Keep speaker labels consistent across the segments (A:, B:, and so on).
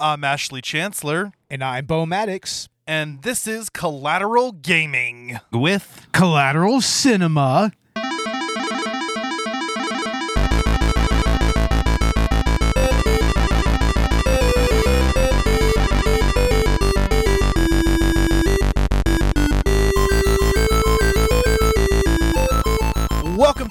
A: I'm Ashley Chancellor,
B: And I'm Bo Maddox.
A: and this is Collateral Gaming with
B: Collateral Cinema.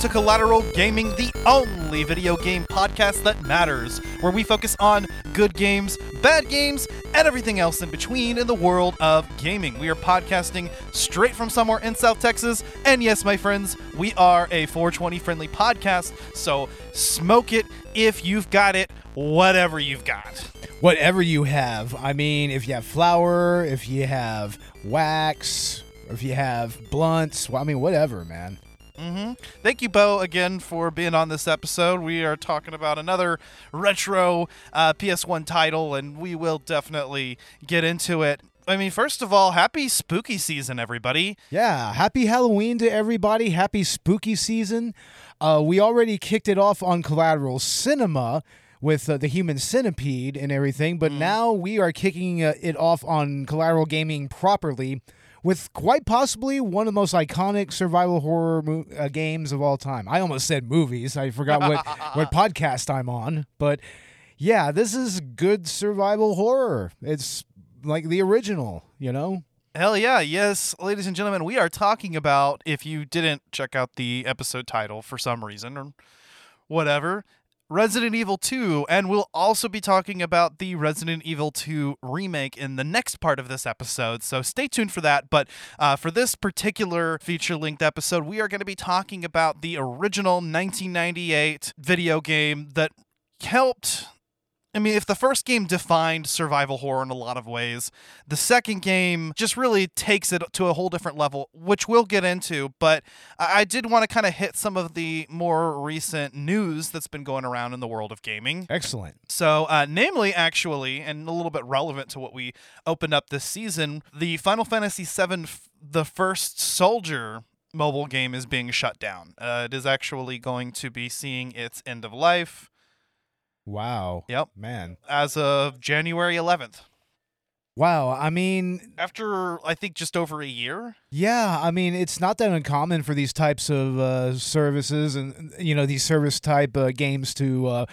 A: To Collateral Gaming, the only video game podcast that matters, where we focus on good games, bad games, and everything else in between in the world of gaming. We are podcasting straight from somewhere in South Texas, and yes, my friends, we are a 420 friendly podcast, so smoke it if you've got it, whatever you've got.
B: Whatever you have. I mean, if you have flower, if you have wax, or if you have blunts, well, I mean, whatever, man.
A: Hmm Thank you, Bo, again for being on this episode. We are talking about another retro uh, PS1 title, and we will definitely get into it. I mean, first of all, happy spooky season, everybody.
B: Yeah, happy Halloween to everybody. Happy spooky season. Uh, we already kicked it off on Collateral Cinema with uh, the human centipede and everything, but now we are kicking uh, it off on Collateral Gaming properly with quite possibly one of the most iconic survival horror mo- uh, games of all time. I almost said movies. I forgot what, what podcast I'm on, but yeah, this is good survival horror. It's like the original, you know?
A: Hell yeah, yes, ladies and gentlemen, we are talking about, if you didn't check out the episode title for some reason or whatever, Resident Evil 2, and we'll also be talking about the Resident Evil 2 remake in the next part of this episode, so stay tuned for that. But uh, for this particular feature length episode, we are going to be talking about the original 1998 video game that helped I mean, if the first game defined survival horror in a lot of ways, the second game just really takes it to a whole different level, which we'll get into. But I did want to kind of hit some of the more recent news that's been going around in the world of gaming.
B: Excellent.
A: So, uh, namely, actually, and a little bit relevant to what we opened up this season, the Final Fantasy VII, f- the first Soldier mobile game is being shut down. Uh, it is actually going to be seeing its end of life.
B: Wow.
A: Yep.
B: Man.
A: as of January 11th.
B: Wow. I mean,
A: After I think just over a year.
B: yeah, I mean, it's not that uncommon for these types of uh, services and, you know, these service type uh, games to uh,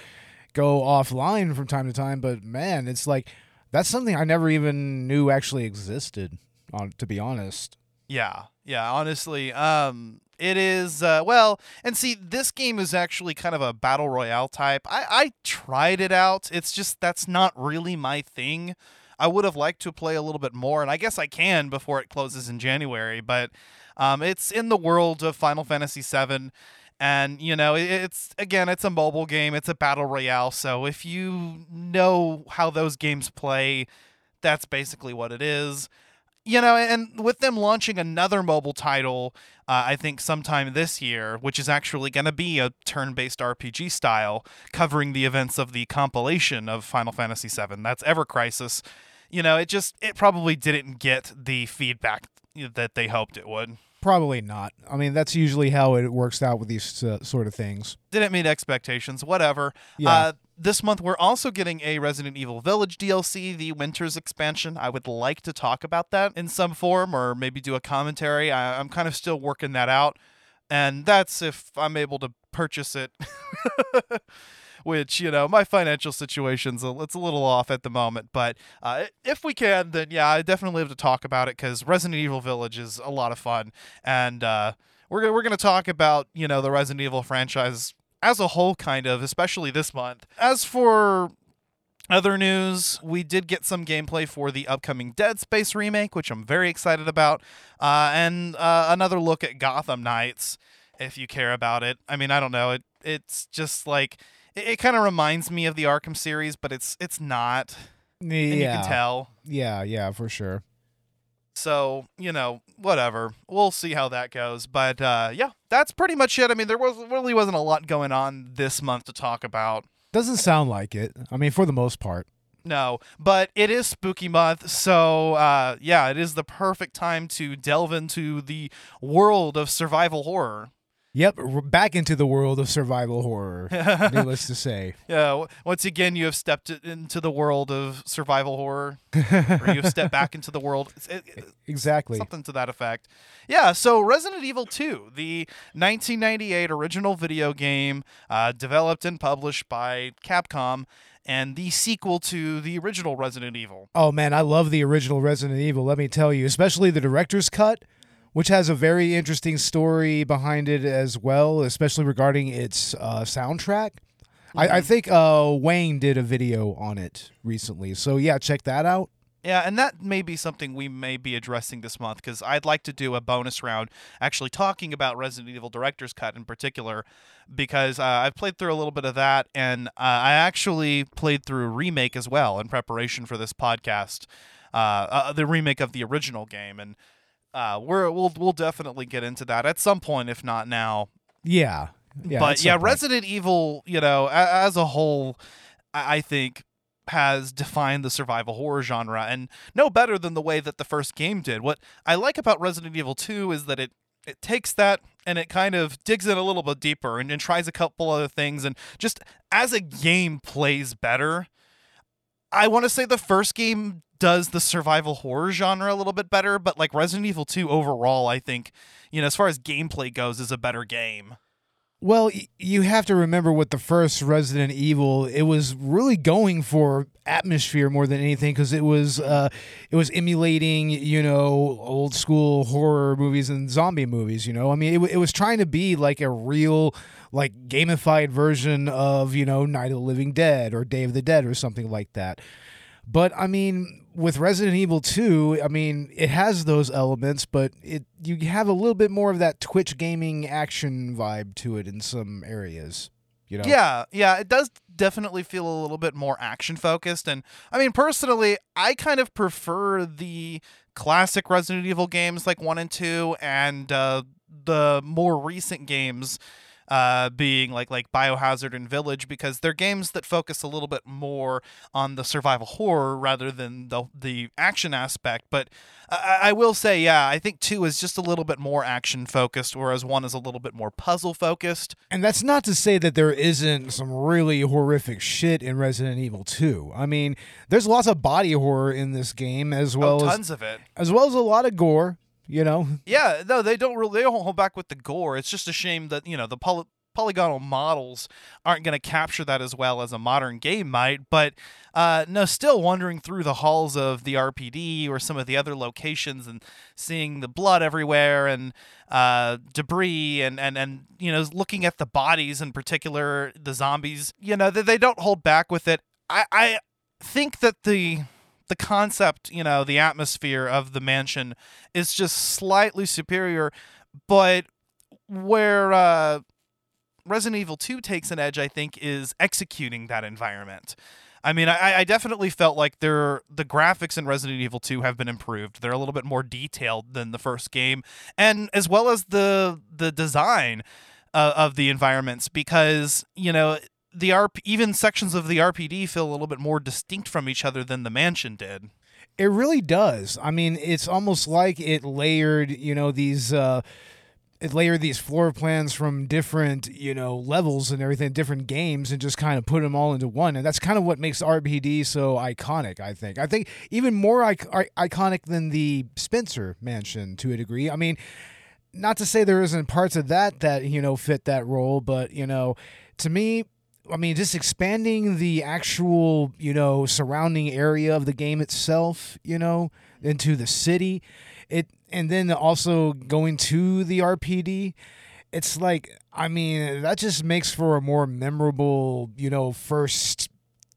B: go offline from time to time. But man, it's like that's something I never even knew actually existed, on, to be honest.
A: Yeah, yeah. Honestly, um, it is uh, well, and see, this game is actually kind of a battle royale type. I I tried it out. It's just that's not really my thing. I would have liked to play a little bit more, and I guess I can before it closes in January. But um, it's in the world of Final Fantasy VII. And you know, it's again, it's a mobile game. It's a battle royale. So if you know how those games play, that's basically what it is you know, and with them launching another mobile title, uh, I think sometime this year, which is actually going to be a turn-based RPG style, covering the events of the compilation of Final Fantasy VII. That's Ever Crisis. You know, it just it probably didn't get the feedback that they hoped it would.
B: Probably not. I mean, that's usually how it works out with these uh, sort of things.
A: Didn't meet expectations. Whatever.
B: Yeah.
A: Uh, this month we're also getting a Resident Evil Village DLC, the Winter's expansion. I would like to talk about that in some form, or maybe do a commentary. I, I'm kind of still working that out, and that's if I'm able to purchase it. Which you know, my financial situation's a, it's a little off at the moment, but uh, if we can, then yeah, I definitely have to talk about it because Resident Evil Village is a lot of fun, and uh, we're we're gonna talk about you know the Resident Evil franchise as a whole, kind of, especially this month. As for other news, we did get some gameplay for the upcoming Dead Space remake, which I'm very excited about, uh, and uh, another look at Gotham Knights, if you care about it. I mean, I don't know, it it's just like it, it kind of reminds me of the Arkham series, but it's it's not, and you can tell.
B: Yeah, yeah, for sure.
A: So, you know, whatever. We'll see how that goes. But uh, yeah, that's pretty much it. I mean, there was really wasn't a lot going on this month to talk about.
B: Doesn't sound like it. I mean, for the most part.
A: No, but it is spooky month, so uh, yeah, it is the perfect time to delve into the world of survival horror.
B: Yep, we're back into the world of survival horror. needless to say.
A: Yeah, once again, you have stepped into the world of survival horror, or you have stepped back into the world. It- it-
B: Exactly.
A: something to that effect. Yeah, so Resident Evil 2, the 1998 original video game, uh, developed and published by Capcom, and the sequel to the original Resident Evil.
B: Oh man, I love the original Resident Evil, let me tell you, especially the director's cut, which has a very interesting story behind it as well, especially regarding its uh, soundtrack. I, I think uh, Wayne did a video on it recently. So yeah, check that out.
A: Yeah, and that may be something we may be addressing this month because I'd like to do a bonus round actually talking about Resident Evil Director's Cut in particular because uh, I've played through a little bit of that and uh, I actually played through Remake as well in preparation for this podcast, uh, uh, the remake of the original game. And uh, we're, we'll, we'll definitely get into that at some point, if not now.
B: Yeah. Yeah.
A: but yeah,
B: point.
A: Resident Evil, you know, a- as a whole, I I think has defined the survival horror genre and no better than the way that the first game did. What I like about Resident Evil 2 is that it it takes that and it kind of digs in a little bit deeper and, and tries a couple other things and just as a game plays better. I want to say the first game does the survival horror genre a little bit better, but like Resident Evil 2 overall, I think, you know, as far as gameplay goes, is a better game.
B: Well, you have to remember with the first Resident Evil, it was really going for atmosphere more than anything because it was uh, it was emulating you know old school horror movies and zombie movies. You know, I mean, it, w- it was trying to be like a real like gamified version of you know Night of the Living Dead or Day of the Dead or something like that. But I mean, with Resident Evil 2, I mean, it has those elements, but it you have a little bit more of that Twitch gaming action vibe to it in some areas. You know?
A: Yeah, yeah, it does definitely feel a little bit more action focused. And I mean, personally, I kind of prefer the classic Resident Evil games like 1 and 2 and uh, the more recent games uh, being like like Biohazard and Village because they're games that focus a little bit more on the survival horror rather than the the action aspect. But I, I will say, yeah, I think two is just a little bit more action focused, whereas one is a little bit more puzzle focused.
B: And that's not to say that there isn't some really horrific shit in Resident Evil 2. I mean, there's lots of body horror in this game as well
A: oh,
B: as
A: tons of it.
B: as well as a lot of gore, you know.
A: Yeah, no, they don't really they don't hold back with the gore. It's just a shame that you know the poly- polygonal models aren't going to capture that as well as a modern game might. But uh, no, still wandering through the halls of the RPD or some of the other locations and seeing the blood everywhere and uh, debris and and and you know looking at the bodies in particular, the zombies. You know they, they don't hold back with it. I I think that the the concept, you know, the atmosphere of the mansion is just slightly superior, but where uh, Resident Evil 2 takes an edge, I think, is executing that environment. I mean, I, I definitely felt like the graphics in Resident Evil 2 have been improved. They're a little bit more detailed than the first game, and as well as the the design uh, of the environments, because you know the RP, even sections of the RPD feel a little bit more distinct from each other than the mansion did.
B: It really does. I mean, it's almost like it layered, you know, these uh it layered these floor plans from different, you know, levels and everything, different games, and just kind of put them all into one. And that's kind of what makes RPD so iconic. I think. I think even more ic- i- iconic than the Spencer Mansion to a degree. I mean, not to say there isn't parts of that that you know fit that role, but you know, to me. I mean, just expanding the actual, you know, surrounding area of the game itself, you know, into the city, it, and then also going to the RPD, it's like, I mean, that just makes for a more memorable, you know, first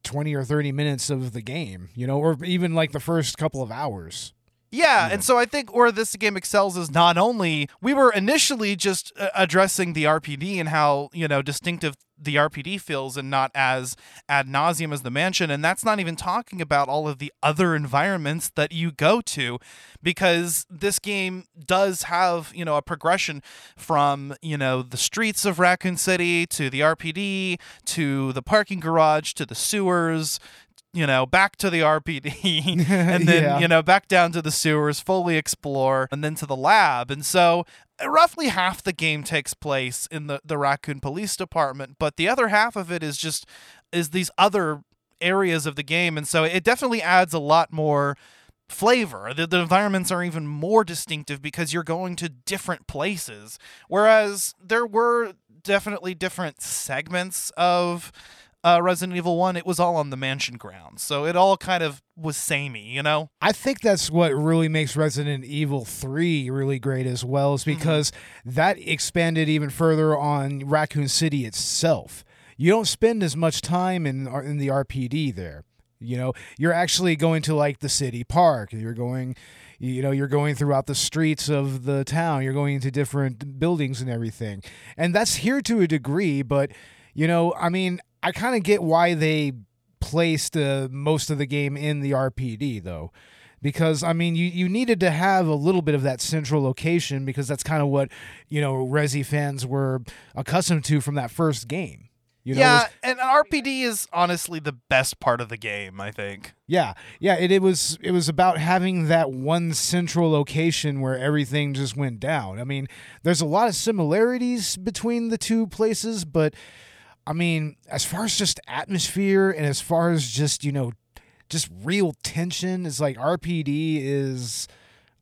B: 20 or 30 minutes of the game, you know, or even like the first couple of hours.
A: Yeah, and so I think where this game excels is not only we were initially just uh, addressing the RPD and how you know distinctive the RPD feels, and not as ad nauseum as the mansion, and that's not even talking about all of the other environments that you go to, because this game does have you know a progression from you know the streets of Raccoon City to the RPD to the parking garage to the sewers you know, back to the RPD, and then,
B: Yeah.
A: you know, back down to the sewers, fully explore, and then to the lab. And so, roughly half the game takes place in the, the Raccoon Police Department, but the other half of it is just, is these other areas of the game. And so it definitely adds a lot more flavor. The, the environments are even more distinctive because you're going to different places. Whereas there were definitely different segments of uh, Resident Evil 1. It was all on the mansion grounds. So it all kind of was samey, you know?
B: I think that's what really makes Resident Evil 3 really great as well, is because that expanded even further on Raccoon City itself. You don't spend as much time in in the RPD there. You know, you're actually going to like the city park. You're going, you know, you're going throughout the streets of the town. You're going into different buildings and everything. And that's here to a degree, but you know, I mean, I kind of get why they placed uh, most of the game in the RPD though. Because I mean, you, you needed to have a little bit of that central location because that's kind of what you know Resi fans were accustomed to from that first game. You know,
A: yeah,
B: was-
A: and RPD is honestly the best part of the game, I think.
B: Yeah, yeah. It, it was it was about having that one central location where everything just went down. I mean, there's a lot of similarities between the two places, but I mean, as far as just atmosphere and as far as just you know, just real tension, it's like RPD is,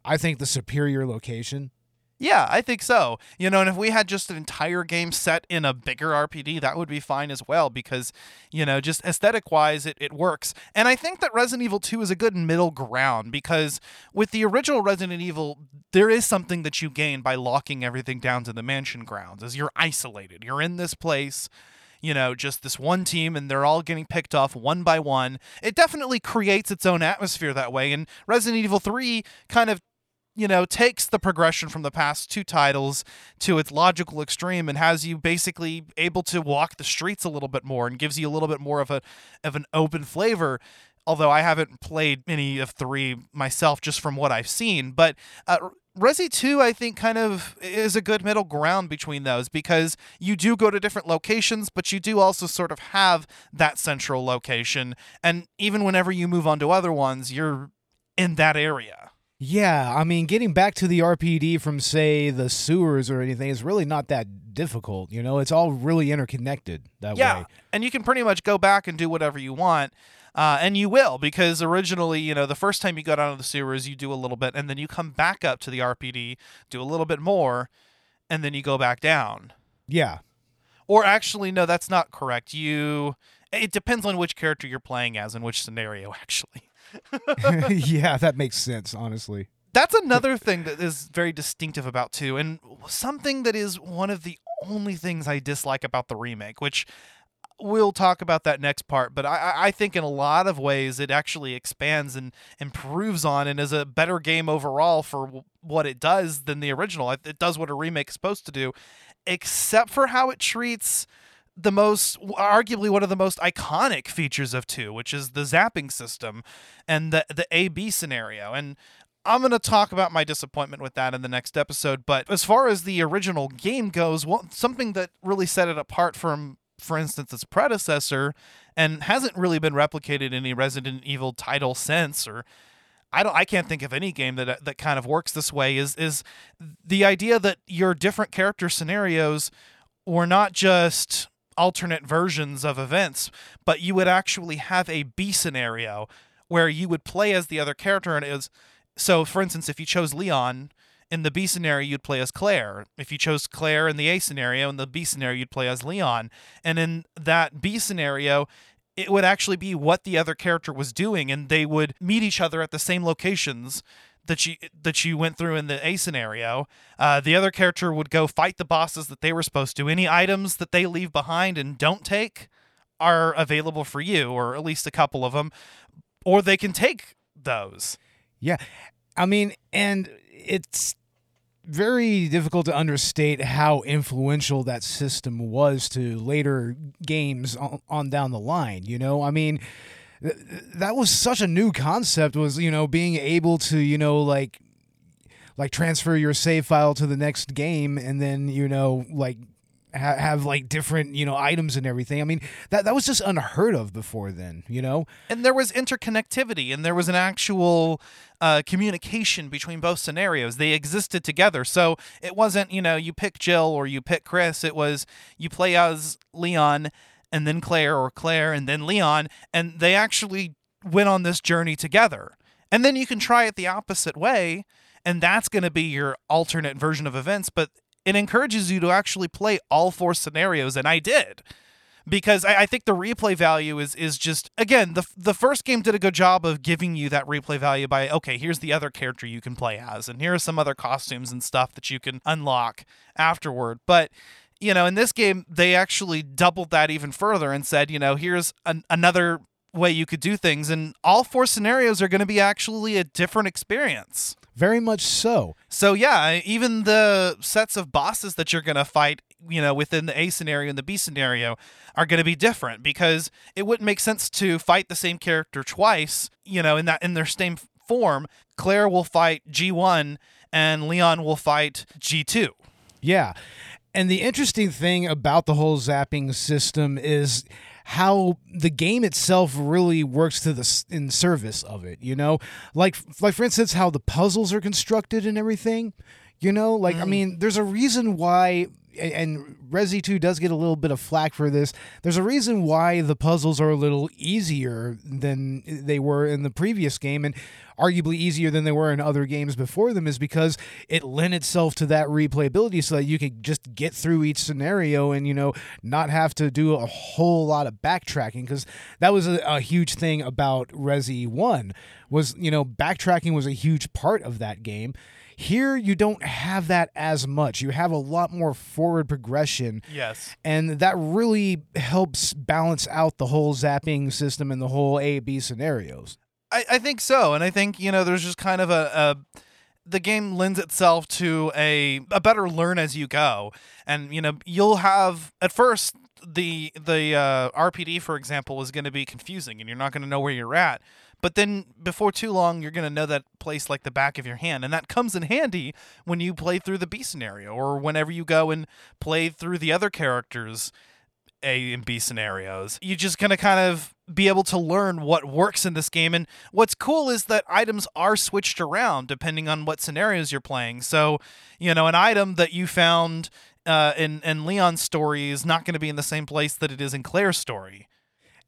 B: I think, the superior location.
A: Yeah, I think so. You know, and if we had just an entire game set in a bigger RPD, that would be fine as well because, you know, just aesthetic wise, it, it works. And I think that Resident Evil 2 is a good middle ground because with the original Resident Evil, there is something that you gain by locking everything down to the mansion grounds as you're isolated. You're in this place. You know, just this one team, and they're all getting picked off one by one. It definitely creates its own atmosphere that way. And Resident Evil 3 kind of you know, takes the progression from the past two titles to its logical extreme and has you basically able to walk the streets a little bit more and gives you a little bit more of a of an open flavor. Although I haven't played any of three myself, just from what I've seen, but uh, Resi 2, I think, kind of is a good middle ground between those because you do go to different locations, but you do also sort of have that central location. And even whenever you move on to other ones, you're in that area.
B: Yeah, I mean, getting back to the RPD from, say, the sewers or anything is really not that difficult. You know, it's all really interconnected that
A: Yeah,
B: way.
A: and you can pretty much go back and do whatever you want. Uh, and you will because originally, you know, the first time you go down to the sewers, you do a little bit, and then you come back up to the RPD, do a little bit more, and then you go back down.
B: Yeah.
A: Or actually, no, that's not correct. You, it depends on which character you're playing as and which scenario. Actually,
B: yeah, that makes sense, honestly.
A: that's another thing that is very distinctive about two, and something that is one of the only things I dislike about the remake, which we'll talk about that next part. But I, I- think in a lot of ways it actually expands and improves on, and is a better game overall for what it does than the original. It it does what a remake is supposed to do, except for how it treats the most arguably one of the most iconic features of 2 which is the zapping system and the the AB scenario and I'm going to talk about my disappointment with that in the next episode but as far as the original game goes well, something that really set it apart from for instance its predecessor and hasn't really been replicated in any Resident Evil title since or I don't I can't think of any game that that kind of works this way. Is is the idea that your different character scenarios were not just alternate versions of events, but you would actually have a B scenario where you would play as the other character and it was so for instance if you chose Leon in the B scenario you'd play as Claire. If you chose Claire in the A scenario in the B scenario you'd play as Leon. And in that B scenario it would actually be what the other character was doing and they would meet each other at the same locations that you that you went through in the A scenario. Uh, the other character would go fight the bosses that they were supposed to. Any items that they leave behind and don't take are available for you, or at least a couple of them, or they can take those.
B: Yeah. I mean, and it's very difficult to understate how influential that system was to later games on, on down the line, you know? I mean, th- that was such a new concept was, you know, being able to, you know, like like transfer your save file to the next game and then, you know, like ha- have like different you know items and everything. I mean that that was just unheard of before then. You know,
A: and there was interconnectivity and there was an actual uh, communication between both scenarios they existed together so it wasn't you know you pick jill or you pick chris it was you play as leon and then claire or claire and then leon and they actually went on this journey together and then you can try it the opposite way and that's going to be your alternate version of events but it encourages you to actually play all four scenarios and i did. Because I, I, think the replay value is is just again the the first game did a good job of giving you that replay value by okay here's the other character you can play as and here are some other costumes and stuff that you can unlock afterward. But you know in this game they actually doubled that even further and said you know here's an, another way you could do things and all four scenarios are going to be actually a different experience
B: very much so.
A: So yeah, even the sets of bosses that you're going to fight, you know, within the A scenario and the B scenario are going to be different because it wouldn't make sense to fight the same character twice, you know, in that in their same form. Claire will fight G1 and Leon will fight G2.
B: Yeah. And the interesting thing about the whole zapping system is how the game itself really works to the in service of it. You know, like like for instance, how the puzzles are constructed and everything. You know, like mm. I mean, there's a reason why and Resi 2 does get a little bit of flack for this. There's a reason why the puzzles are a little easier than they were in the previous game and arguably easier than they were in other games before them is because it lent itself to that replayability so that you could just get through each scenario and you know not have to do a whole lot of backtracking because that was a, a huge thing about Resi 1 was you know backtracking was a huge part of that game here, you don't have that as much. You have a lot more forward progression.
A: Yes.
B: And that really helps balance out the whole zapping system and the whole A B scenarios.
A: I, I think so. And I think, you know, there's just kind of a, a the game lends itself to a a better learn as you go. And, you know, you'll have at first the the uh, RPD, for example, is going to be confusing, and you're not going to know where you're at. But then before too long, you're going to know that place like the back of your hand. And that comes in handy when you play through the B scenario or whenever you go and play through the other characters' A and B scenarios. You're just going to kind of be able to learn what works in this game. And what's cool is that items are switched around depending on what scenarios you're playing. So, you know, an item that you found uh, in, in Leon's story is not going to be in the same place that it is in Claire's story.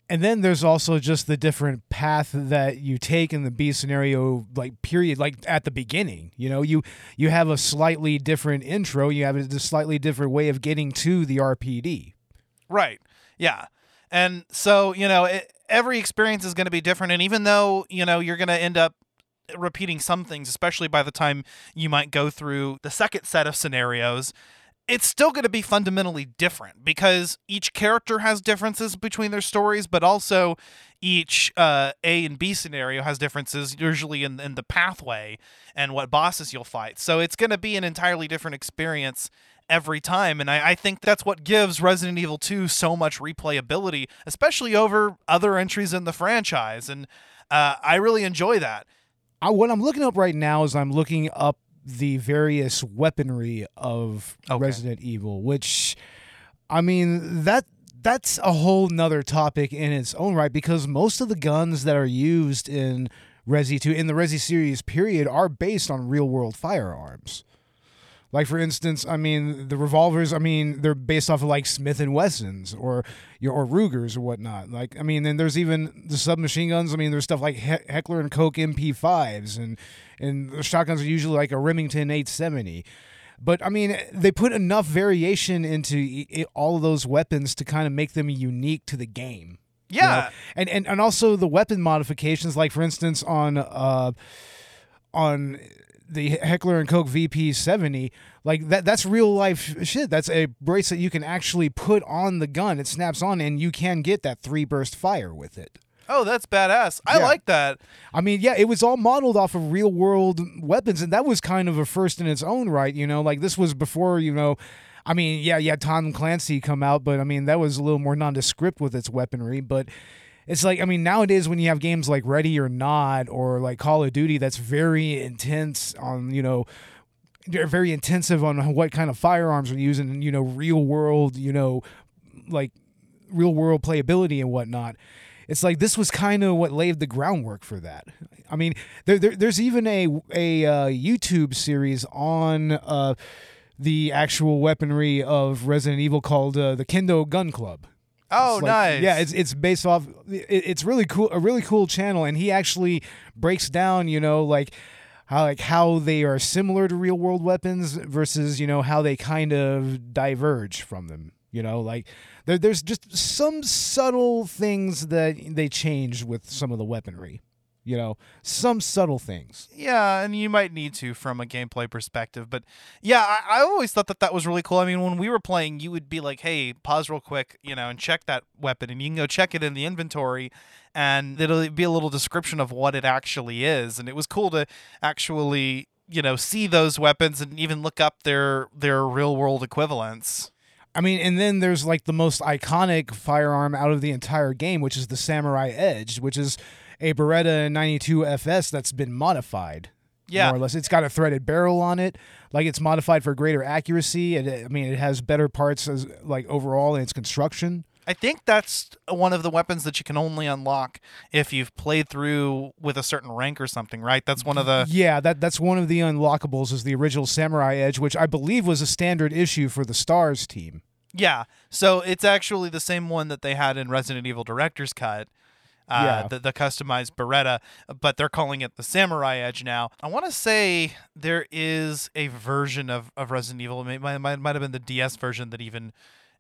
B: And then there's also just the different path that you take in the B scenario, like period, like at the beginning. You know, you you have a slightly different intro. You have a slightly different way of getting to the RPD.
A: Right. Yeah. And so you know, it, every experience is going to be different. And even though you know you're going to end up repeating some things, especially by the time you might go through the second set of scenarios, it's still going to be fundamentally different because each character has differences between their stories, but also each uh, A and B scenario has differences, usually in, in the pathway and what bosses you'll fight. So it's going to be an entirely different experience every time. And I, I, think that's what gives Resident Evil 2 so much replayability, especially over other entries in the franchise. And uh, I really enjoy that.
B: I, what I'm looking up right now is I'm looking up the various weaponry of okay. Resident Evil, which I mean that that's a whole nother topic in its own right because most of the guns that are used in Resi 2 in the Resi series period are based on real world firearms. Like for instance, I mean the revolvers. I mean they're based off of like Smith and Wessons or your or Rugers or whatnot. Like I mean, then there's even the submachine guns. I mean there's stuff like Heckler and Koch MP5s and and the shotguns are usually like a Remington 870. But I mean, they put enough variation into all of those weapons to kind of make them unique to the game.
A: Yeah, you know?
B: and and and also the weapon modifications, like for instance on uh on the Heckler and Koch VP70, like that that's real life shit. That's a bracelet you can actually put on the gun. It snaps on and you can get that three burst fire with it.
A: Oh, that's badass. I yeah. like that.
B: I mean, yeah, it was all modeled off of real world weapons, and that was kind of a first in its own right. You know, like this was before, you know, I mean, yeah, yeah, Tom Clancy come out, but I mean, that was a little more nondescript with its weaponry. But it's like, I mean, nowadays when you have games like Ready or Not or like Call of Duty, that's very intense on, you know, they're very intensive on what kind of firearms are used and you know real world you know like real world playability and whatnot it's like this was kind of what laid the groundwork for that i mean there, there there's even a a uh, youtube series on uh, the actual weaponry of resident evil called uh, the kendo gun club
A: Oh,
B: like-
A: nice.
B: Yeah, it's it's based off. It, it's really cool, a really cool channel, and he actually breaks down, you know, like how like how they are similar to real world weapons versus you know how they kind of diverge from them. You know, like there, there's just some subtle things that they change with some of the weaponry. You know, some subtle things.
A: Yeah, and you might need to from a gameplay perspective. But yeah, I, I always thought that that was really cool. I mean, when we were playing, you would be like, hey, pause real quick, you know, and check that weapon. And you can go check it in the inventory, and it'll be a little description of what it actually is. And it was cool to actually, you know, see those weapons and even look up their their real world equivalents.
B: I mean, and then there's like the most iconic firearm out of the entire game, which is the Samurai Edge, which is a Beretta 92 FS that's been modified.
A: Yeah.
B: More or less. It's got a threaded barrel on it. Like it's modified for greater accuracy. And I mean, it has better parts as like overall in its construction.
A: I think that's one of the weapons that you can only unlock if you've played through with a certain rank or something, right? That's one of the
B: Yeah, that that's one of the unlockables is the original Samurai Edge, which I believe was a standard issue for the Stars team.
A: Yeah. So it's actually the same one that they had in Resident Evil Director's Cut. Uh,
B: Yeah.
A: the, the customized Beretta, but they're calling it the Samurai Edge now. I want to say there is a version of, of Resident Evil. It might, might, might have been the DS version that even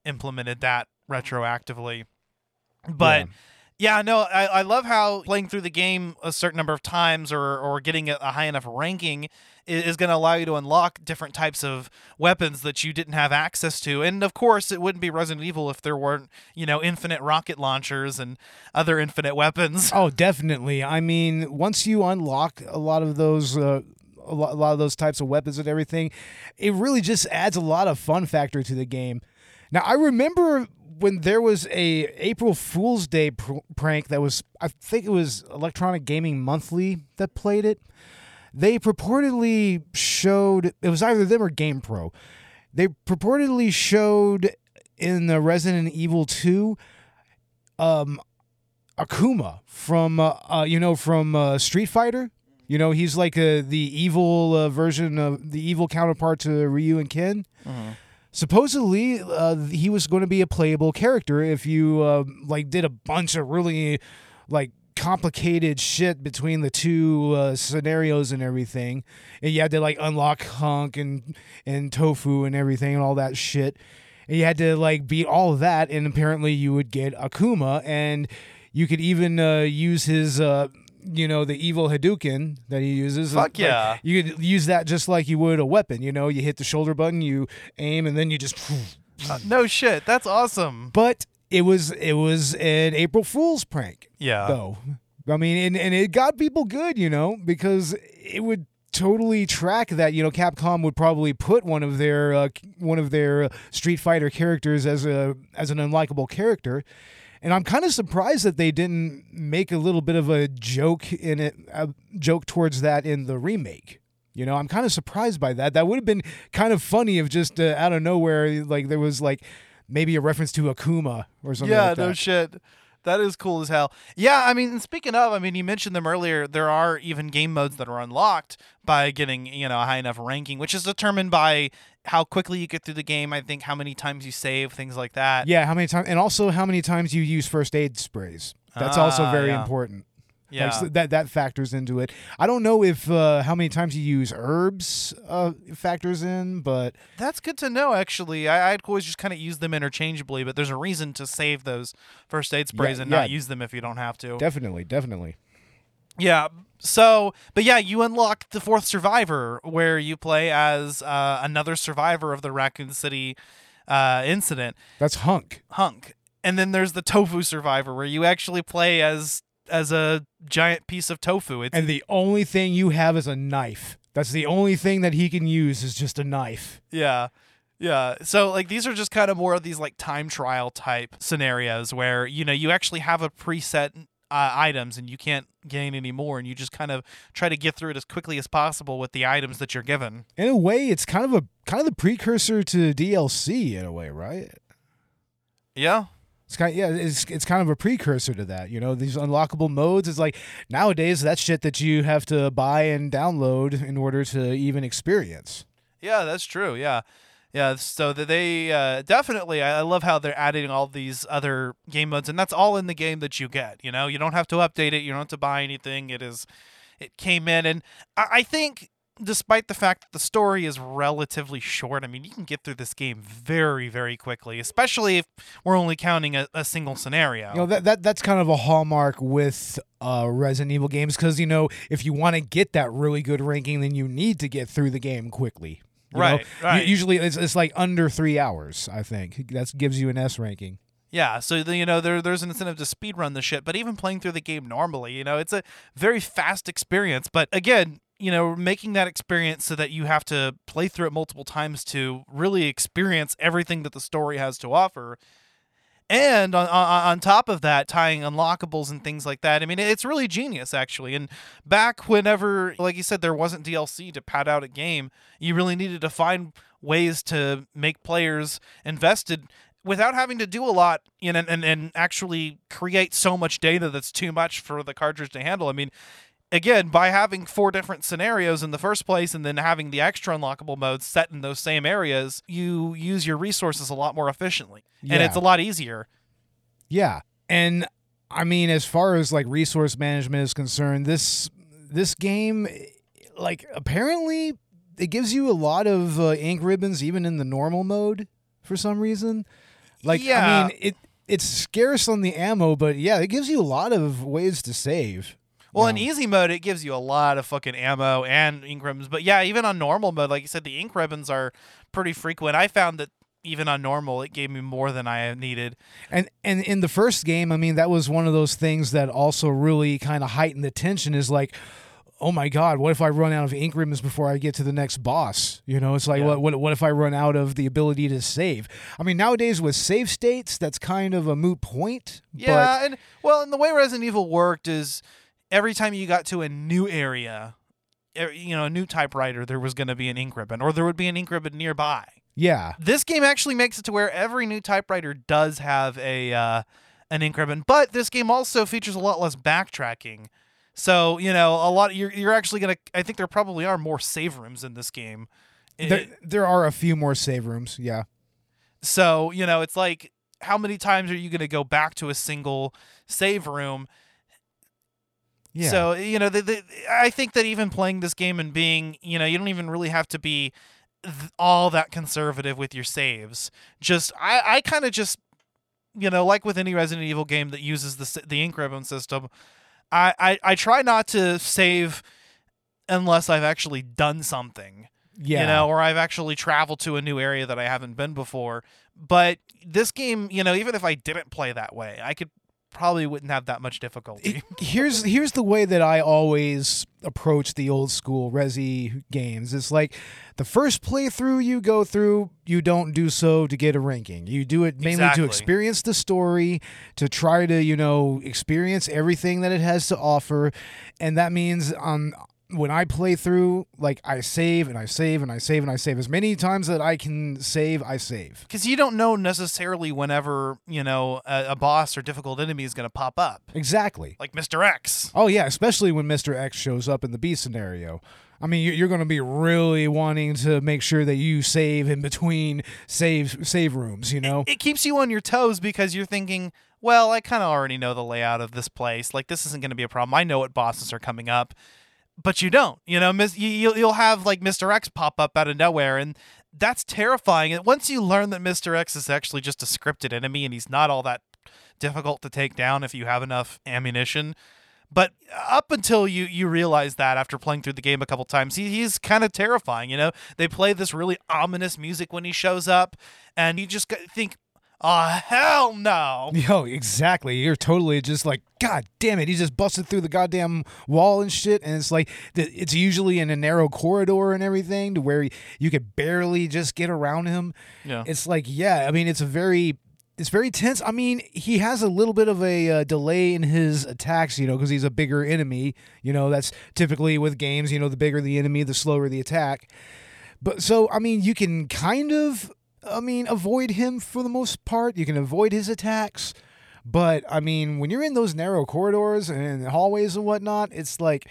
A: implemented that retroactively. But yeah, no, I, I love how playing through the game a certain number of times or, or getting a, a high enough ranking i- is going to allow you to unlock different types of weapons that you didn't have access to. And of course, it wouldn't be Resident Evil if there weren't, you know, infinite rocket launchers and other infinite weapons.
B: Oh, definitely. I mean, once you unlock a lot of those. Uh, a lot of those types of weapons and everything, it really just adds a lot of fun factor to the game. Now, I remember when there was a April Fool's Day pr- prank that was, I think it was Electronic Gaming Monthly that played it. They purportedly showed it was either them or GamePro. They purportedly showed in the Resident Evil 2 um Akuma from uh, uh you know from uh, Street Fighter. You know, he's like uh, the evil uh, version of the evil counterpart to Ryu and Ken. Supposedly, uh, he was going to be a playable character if you uh, like did a bunch of really like complicated shit between the two uh, scenarios and everything, and you had to like unlock Hunk and and Tofu and everything and all that shit. And you had to like beat all of that, and apparently you would get Akuma, and you could even uh, use his. Uh, you know the evil Hadouken that he uses.
A: Fuck
B: Like,
A: yeah.
B: you could use that just like you would a weapon. You know, you hit the shoulder button, you aim, and then you just.
A: Uh, no shit. That's awesome.
B: But it was it was an April Fool's prank,
A: Yeah.
B: though. I mean, and, and it got people good, you know, because it would totally track that. You know, Capcom would probably put one of their uh, one of their Street Fighter characters as a as an unlikable character. And I'm kind of surprised that they didn't make a little bit of a joke in it, a joke towards that in the remake. You know, I'm kind of surprised by that. That would have been kind of funny if just uh, out of nowhere, like there was like maybe a reference to Akuma or something.
A: yeah,
B: like that.
A: no shit. That is cool as hell. Yeah, I mean, speaking of, I mean, you mentioned them earlier. There are even game modes that are unlocked by getting, you know, a high enough ranking, which is determined by how quickly you get through the game. I think how many times you save, things like that.
B: Yeah, how many times, and also how many times you use first aid sprays. That's also
A: Ah,
B: very
A: yeah.
B: important. Like,
A: Yeah.
B: so that that factors into it. I don't know if uh, how many times you use herbs uh, factors in, but
A: That's good to know, actually. I, I'd always just kind of use them interchangeably, but there's a reason to save those first aid sprays
B: Yeah,
A: and not use them if you don't have to.
B: definitely, definitely.
A: Yeah. So, but yeah, you unlock the fourth survivor where you play as uh, another survivor of the Raccoon City uh, incident,
B: That's hunk.
A: Hunk. And then there's the tofu survivor where you actually play as as a giant piece of tofu. It's
B: And the only thing you have is a knife. That's the only thing that he can use is just a knife.
A: Yeah. Yeah. So like these are just kind of more of these like time trial type scenarios where, you know, you actually have a preset uh, items and you can't gain any more, and you just kind of try to get through it as quickly as possible with the items that you're given.
B: In a way, it's kind of a kind of the precursor to DLC in a way, right?
A: Yeah.
B: It's kind yeah, it's it's kind of a precursor to that. You know, these unlockable modes is like nowadays that's shit that you have to buy and download in order to even experience.
A: Yeah, that's true. Yeah. Yeah, so they uh, definitely. I I love how they're adding all these other game modes, and that's all in the game that you get. You know, you don't have to update it. You don't have to buy anything. It is, it came in, and I, I think, despite the fact that the story is relatively short, I mean, you can get through this game very, very quickly, especially if we're only counting a, a single scenario.
B: You know that, that that's kind of a hallmark with uh, Resident Evil games because you know if you want to get that really good ranking, then you need to get through the game quickly. you?
A: Right, right.
B: Usually it's, it's like under three hours. I think that gives you an S ranking.
A: Yeah, so you know there there's an incentive to speed run the shit, but even playing through the game normally, you know, it's a very fast experience. But again, you know, making that experience so that you have to play through it multiple times to really experience everything that the story has to offer. And on, on on top of that, tying unlockables and things like that. I mean, it's really genius actually. And back whenever, like you said, there wasn't DLC to pad out a game, you really needed to find ways to make players invested without having to do a lot you know, and, and, and actually create so much data that's too much for the cartridge to handle. I mean, again, by having four different scenarios in the first place and then having the extra unlockable modes set in those same areas, you use your resources a lot more efficiently. And it's a lot easier.
B: Yeah, and I mean, as far as like resource management is concerned, this this game, like apparently, it gives you a lot of uh, ink ribbons even in the normal mode for some reason. Like,
A: Yeah.
B: I mean, it it's scarce on the ammo, but yeah, it gives you a lot of ways to save.
A: Well, in easy mode, it gives you a lot of fucking ammo and ink ribbons. But yeah, even on normal mode, like you said, the ink ribbons are pretty frequent. I found that even on normal, it gave me more than I needed.
B: And and in the first game, I mean, that was one of those things that also really kind of heightened the tension. Is like, oh my god, what if I run out of ink ribbons before I get to the next boss? You know, it's like,
A: Yeah.
B: what, what what if I run out of the ability to save? I mean, nowadays with save states, that's kind of a moot point.
A: Yeah, and well, and the way Resident Evil worked is every time you got to a new area, you know, a new typewriter, there was going to be an ink ribbon, or there would be an ink ribbon nearby.
B: yeah,
A: This game actually makes it to where every new typewriter does have a uh, an ink ribbon, but this game also features a lot less backtracking. So you know, a lot you're you're actually gonna. I think there probably are more save rooms in this game. It-
B: there there are a few more save rooms. Yeah,
A: So, you know, it's like how many times are you going to go back to a single save room?
B: Yeah.
A: So, you know, the, the, I think that even playing this game and being, you know, you don't even really have to be th- all that conservative with your saves. Just, I, I kind of just, you know, like with any Resident Evil game that uses the, the ink ribbon system, I, I, I try not to save unless I've actually done something
B: yeah,
A: you know, or I've actually traveled to a new area that I haven't been before. But this game, you know, even if I didn't play that way, I could probably wouldn't have that much difficulty.
B: Here's here's the way that I always approach the old school Resi games. It's like the first playthrough you go through, you don't do so to get a ranking. You do it mainly
A: Exactly.
B: to experience the story, to try to you know experience everything that it has to offer, and that means um when I play through, like I save and I save and I save and I save as many times that I can save, I save.
A: Because you don't know necessarily whenever, you know, a, a boss or difficult enemy is going to pop up.
B: Exactly.
A: Like Mr. X.
B: Oh yeah, especially when Mr. X shows up in the B scenario. I mean, you- you're going to be really wanting to make sure that you save in between save save rooms. You know,
A: It keeps you on your toes because you're thinking, well, I kind of already know the layout of this place. Like, this isn't going to be a problem. I know what bosses are coming up. But you don't, you know, you, you'll, you'll have like Mr. X pop up out of nowhere, and that's terrifying. And once you learn that Mr. X is actually just a scripted enemy and he's not all that difficult to take down if you have enough ammunition. But up until you you realize that after playing through the game a couple times, he, he's kind of terrifying. You know, they play this really ominous music when he shows up, and you just think, "Oh hell no!"
B: yo, exactly. You're totally just like, God damn it! He just busted through the goddamn wall and shit. And it's like it's usually in a narrow corridor and everything to where you could barely just get around him.
A: Yeah.
B: It's like, yeah, I mean, it's a very it's very tense. I mean, he has a little bit of a uh, delay in his attacks, you know, because he's a bigger enemy. You know, that's typically with games. You know, the bigger the enemy, the slower the attack. But so, I mean, you can kind of, I mean, avoid him for the most part. You can avoid his attacks. But I mean, when you're in those narrow corridors and hallways and whatnot, it's like,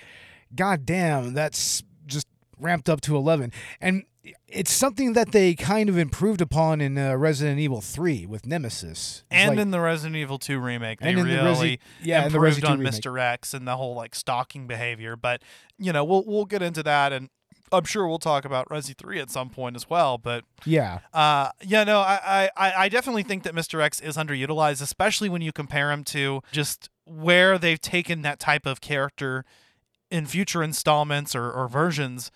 B: god damn, that's just ramped up to 11. And it's something that they kind of improved upon in uh, Resident Evil 3 with Nemesis. It's
A: and
B: like-
A: in the Resident Evil 2 remake, they
B: in the
A: really
B: Resi- yeah,
A: improved on
B: remake.
A: Mr. X and the whole like stalking behavior. But you know, we'll we'll get into that, and I'm sure we'll talk about Resi 3 at some point as well. But
B: yeah,
A: uh, yeah, no, I, I I definitely think that Mr. X is underutilized, especially when you compare him to just where they've taken that type of character in future installments or, or versions.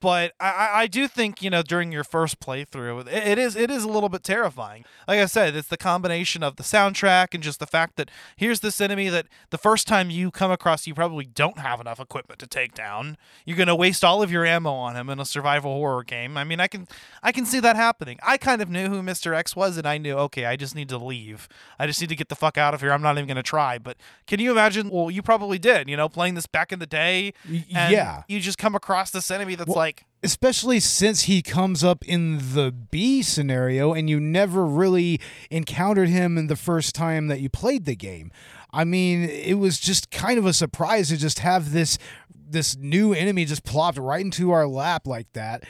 A: But I, I- do think you know during your first playthrough, it, it is it is a little bit terrifying. Like I said, it's the combination of the soundtrack and just the fact that here's this enemy that the first time you come across, you probably don't have enough equipment to take down. You're gonna waste all of your ammo on him in a survival horror game. I mean, I can I can see that happening. I kind of knew who Mr. X was, and I knew okay, I just need to leave. I just need to get the fuck out of here. I'm not even gonna try. But can you imagine? Well, you probably did. You know, playing this back in the day. And
B: yeah.
A: You just come across this enemy that's
B: Well,
A: like,
B: especially since he comes up in the B scenario and you never really encountered him in the first time that you played the game. I mean, it was just kind of a surprise to just have this this new enemy just plopped right into our lap like that.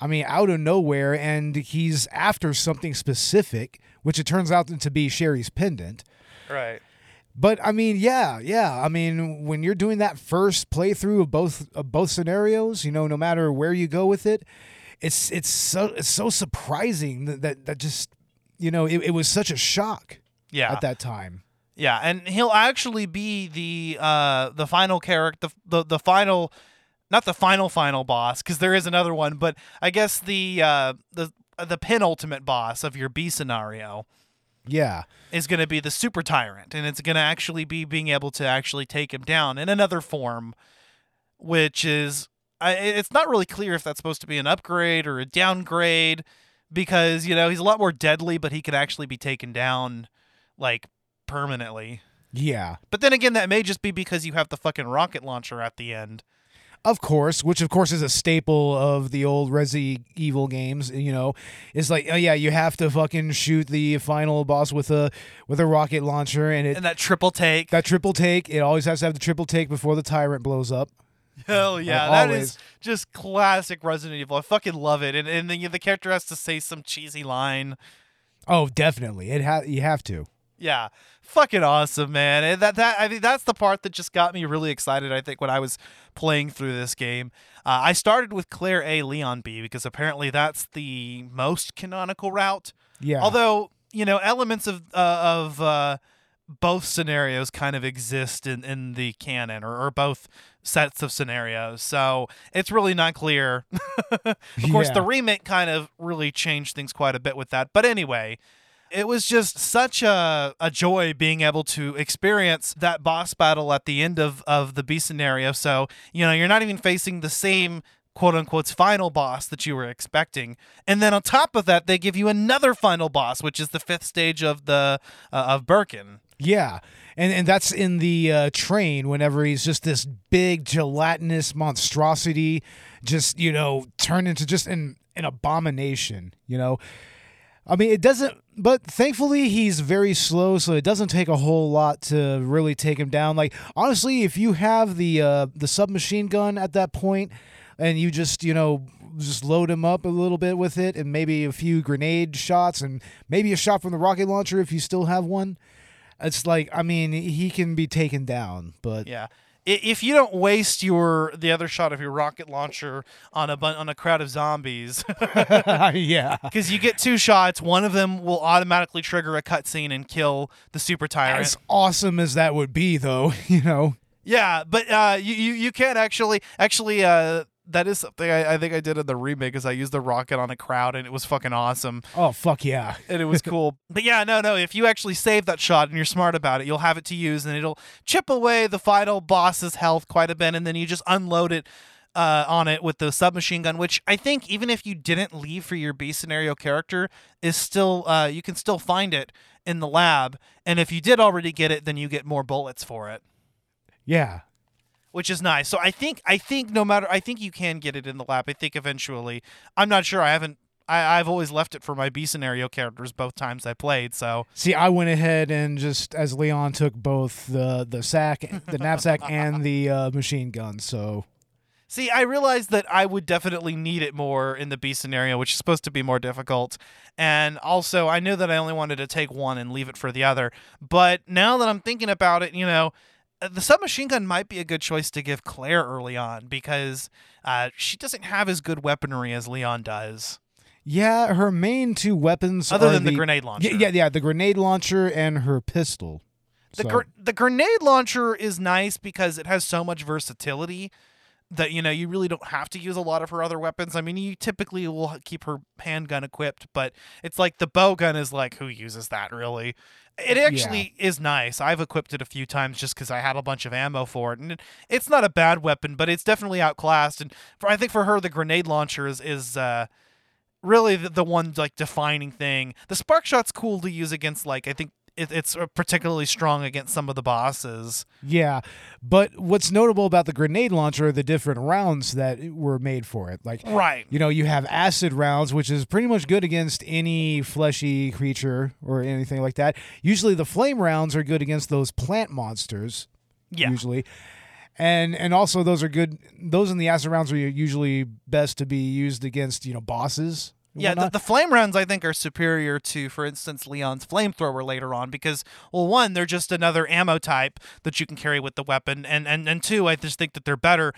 B: I mean, out of nowhere and he's after something specific, which it turns out to be Sherry's pendant.
A: right.
B: But I mean, yeah, yeah. I mean, when you're doing that first playthrough of both of both scenarios, you know, no matter where you go with it, it's it's so it's so surprising that that, that just you know it, it was such a shock
A: Yeah.
B: at that time.
A: Yeah, and he'll actually be the uh the final character, the, the the final, not the final final boss, because there is another one, but I guess the uh the the penultimate boss of your B scenario
B: Yeah,
A: is going to be the super tyrant, and it's going to actually be being able to actually take him down in another form, which is I, it's not really clear if that's supposed to be an upgrade or a downgrade, because you know he's a lot more deadly, but he can actually be taken down like permanently.
B: yeah.
A: But then again, that may just be because you have the fucking rocket launcher at the end.
B: Of course, which of course is a staple of the old Resi Evil games. You know, it's like, oh yeah, you have to fucking shoot the final boss with a with a rocket launcher, and it
A: And that triple take.
B: that triple take. It always has to have the triple take before the tyrant blows up.
A: Hell yeah,
B: Like,
A: that is just classic Resident Evil. I fucking love it. And and the, the character has to say some cheesy line.
B: Oh, definitely. It ha- you have to.
A: Yeah, fucking awesome, man. And that that I think that's the part that just got me really excited. I think when I was playing through this game, uh, I started with Claire A, Leon B, because apparently that's the most canonical route.
B: Yeah.
A: Although you know elements of uh, of uh, both scenarios kind of exist in, in the canon or, or both sets of scenarios, so it's really not clear. of course, the remake kind of really changed things quite a bit with that. But anyway, it was just such a, a joy being able to experience that boss battle at the end of, of the B scenario. So, you know, you're not even facing the same quote unquote final boss that you were expecting. And then on top of that, they give you another final boss, which is the fifth stage of the uh, of Birkin.
B: yeah. And and that's in the uh, train whenever he's just this big gelatinous monstrosity just, you know, turned into just an an abomination, you know. I mean, it doesn't but thankfully he's very slow so it doesn't take a whole lot to really take him down. Like honestly, if you have the uh the submachine gun at that point and you just, you know, just load him up a little bit with it and maybe a few grenade shots and maybe a shot from the rocket launcher if you still have one. It's like I mean he can be taken down, but
A: Yeah. If you don't waste your the other shot of your rocket launcher on a bun- on a crowd of zombies,
B: yeah,
A: because you get two shots, one of them will automatically trigger a cutscene and kill the super tyrant.
B: as awesome as that would be, though, you know.
A: Yeah, but uh, you, you you can't actually actually uh, that is something I, I think I did in the remake is I used the rocket on a crowd and it was fucking awesome
B: Oh fuck yeah!
A: and it was cool. but yeah, no, no, if you actually save that shot and you're smart about it, you'll have it to use and it'll chip away the final boss's health quite a bit, and then you just unload it. Uh, on it with the submachine gun, which I think even if you didn't leave for your B scenario character, is still uh, you can still find it in the lab, and if you did already get it, then you get more bullets for it,
B: Yeah.
A: Which is nice. So I think I think no matter I think you can get it in the lab. I think eventually. I'm not sure. I haven't. I, I've always left it for my B scenario characters both times I played. So
B: See, I went ahead and just as Leon took both the the sack, the knapsack, and the uh, machine gun. So
A: See, I realized that I would definitely need it more in the B scenario, which is supposed to be more difficult. And also, I knew that I only wanted to take one and leave it for the other. But now that I'm thinking about it, you know, the submachine gun might be a good choice to give Claire early on because uh, she doesn't have as good weaponry as Leon does,
B: yeah, her main two weapons,
A: other
B: are
A: than the, grenade launcher.
B: Yeah, yeah, yeah, the grenade launcher and her pistol.
A: The,
B: So-
A: gr- the grenade launcher is nice because it has so much versatility that you know you really don't have to use a lot of her other weapons. I mean, you typically will keep her handgun equipped, but it's like the bow gun is like who uses that really? It actually is nice. I've equipped it a few times just because I had a bunch of ammo for it, and it, it's not a bad weapon, but it's definitely outclassed. And for I think for her, the grenade launcher is is uh, really the, the one like defining thing. The spark shot's cool to use against like I think it, it's uh, particularly strong against some of the bosses.
B: Yeah, but what's notable about the grenade launcher are the different rounds that were made for it. Like,
A: Right.
B: you know, you have acid rounds, which is pretty much good against any fleshy creature or anything like that. Usually, the flame rounds are good against those plant monsters.
A: Yeah.
B: Usually. And and also those are good. Those in the acid rounds are usually best to be used against you know bosses.
A: Yeah, the, the flame rounds I think are superior to, for instance, Leon's flamethrower later on because, well, one, they're just another ammo type that you can carry with the weapon, and and and two, I just think that they're better.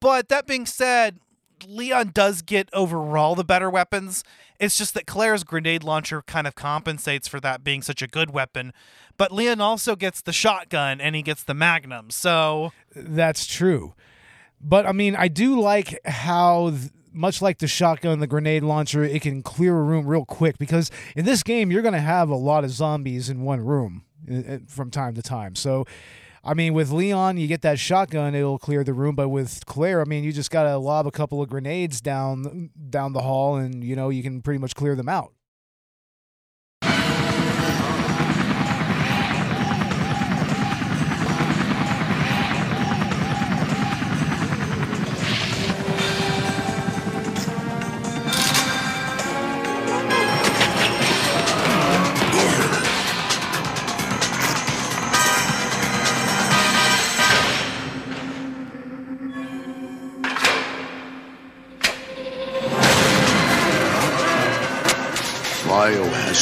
A: But that being said, Leon does get overall the better weapons. It's just that Claire's grenade launcher kind of compensates for that being such a good weapon. But Leon also gets the shotgun and he gets the magnum. So
B: That's true. But I mean, I do like how, much like the shotgun, the grenade launcher, it can clear a room real quick because in this game, you're going to have a lot of zombies in one room uh, uh, from time to time. So, I mean, with Leon, you get that shotgun, it'll clear the room. But with Claire, I mean, you just got to lob a couple of grenades down down the hall, and you know you can pretty much clear them out.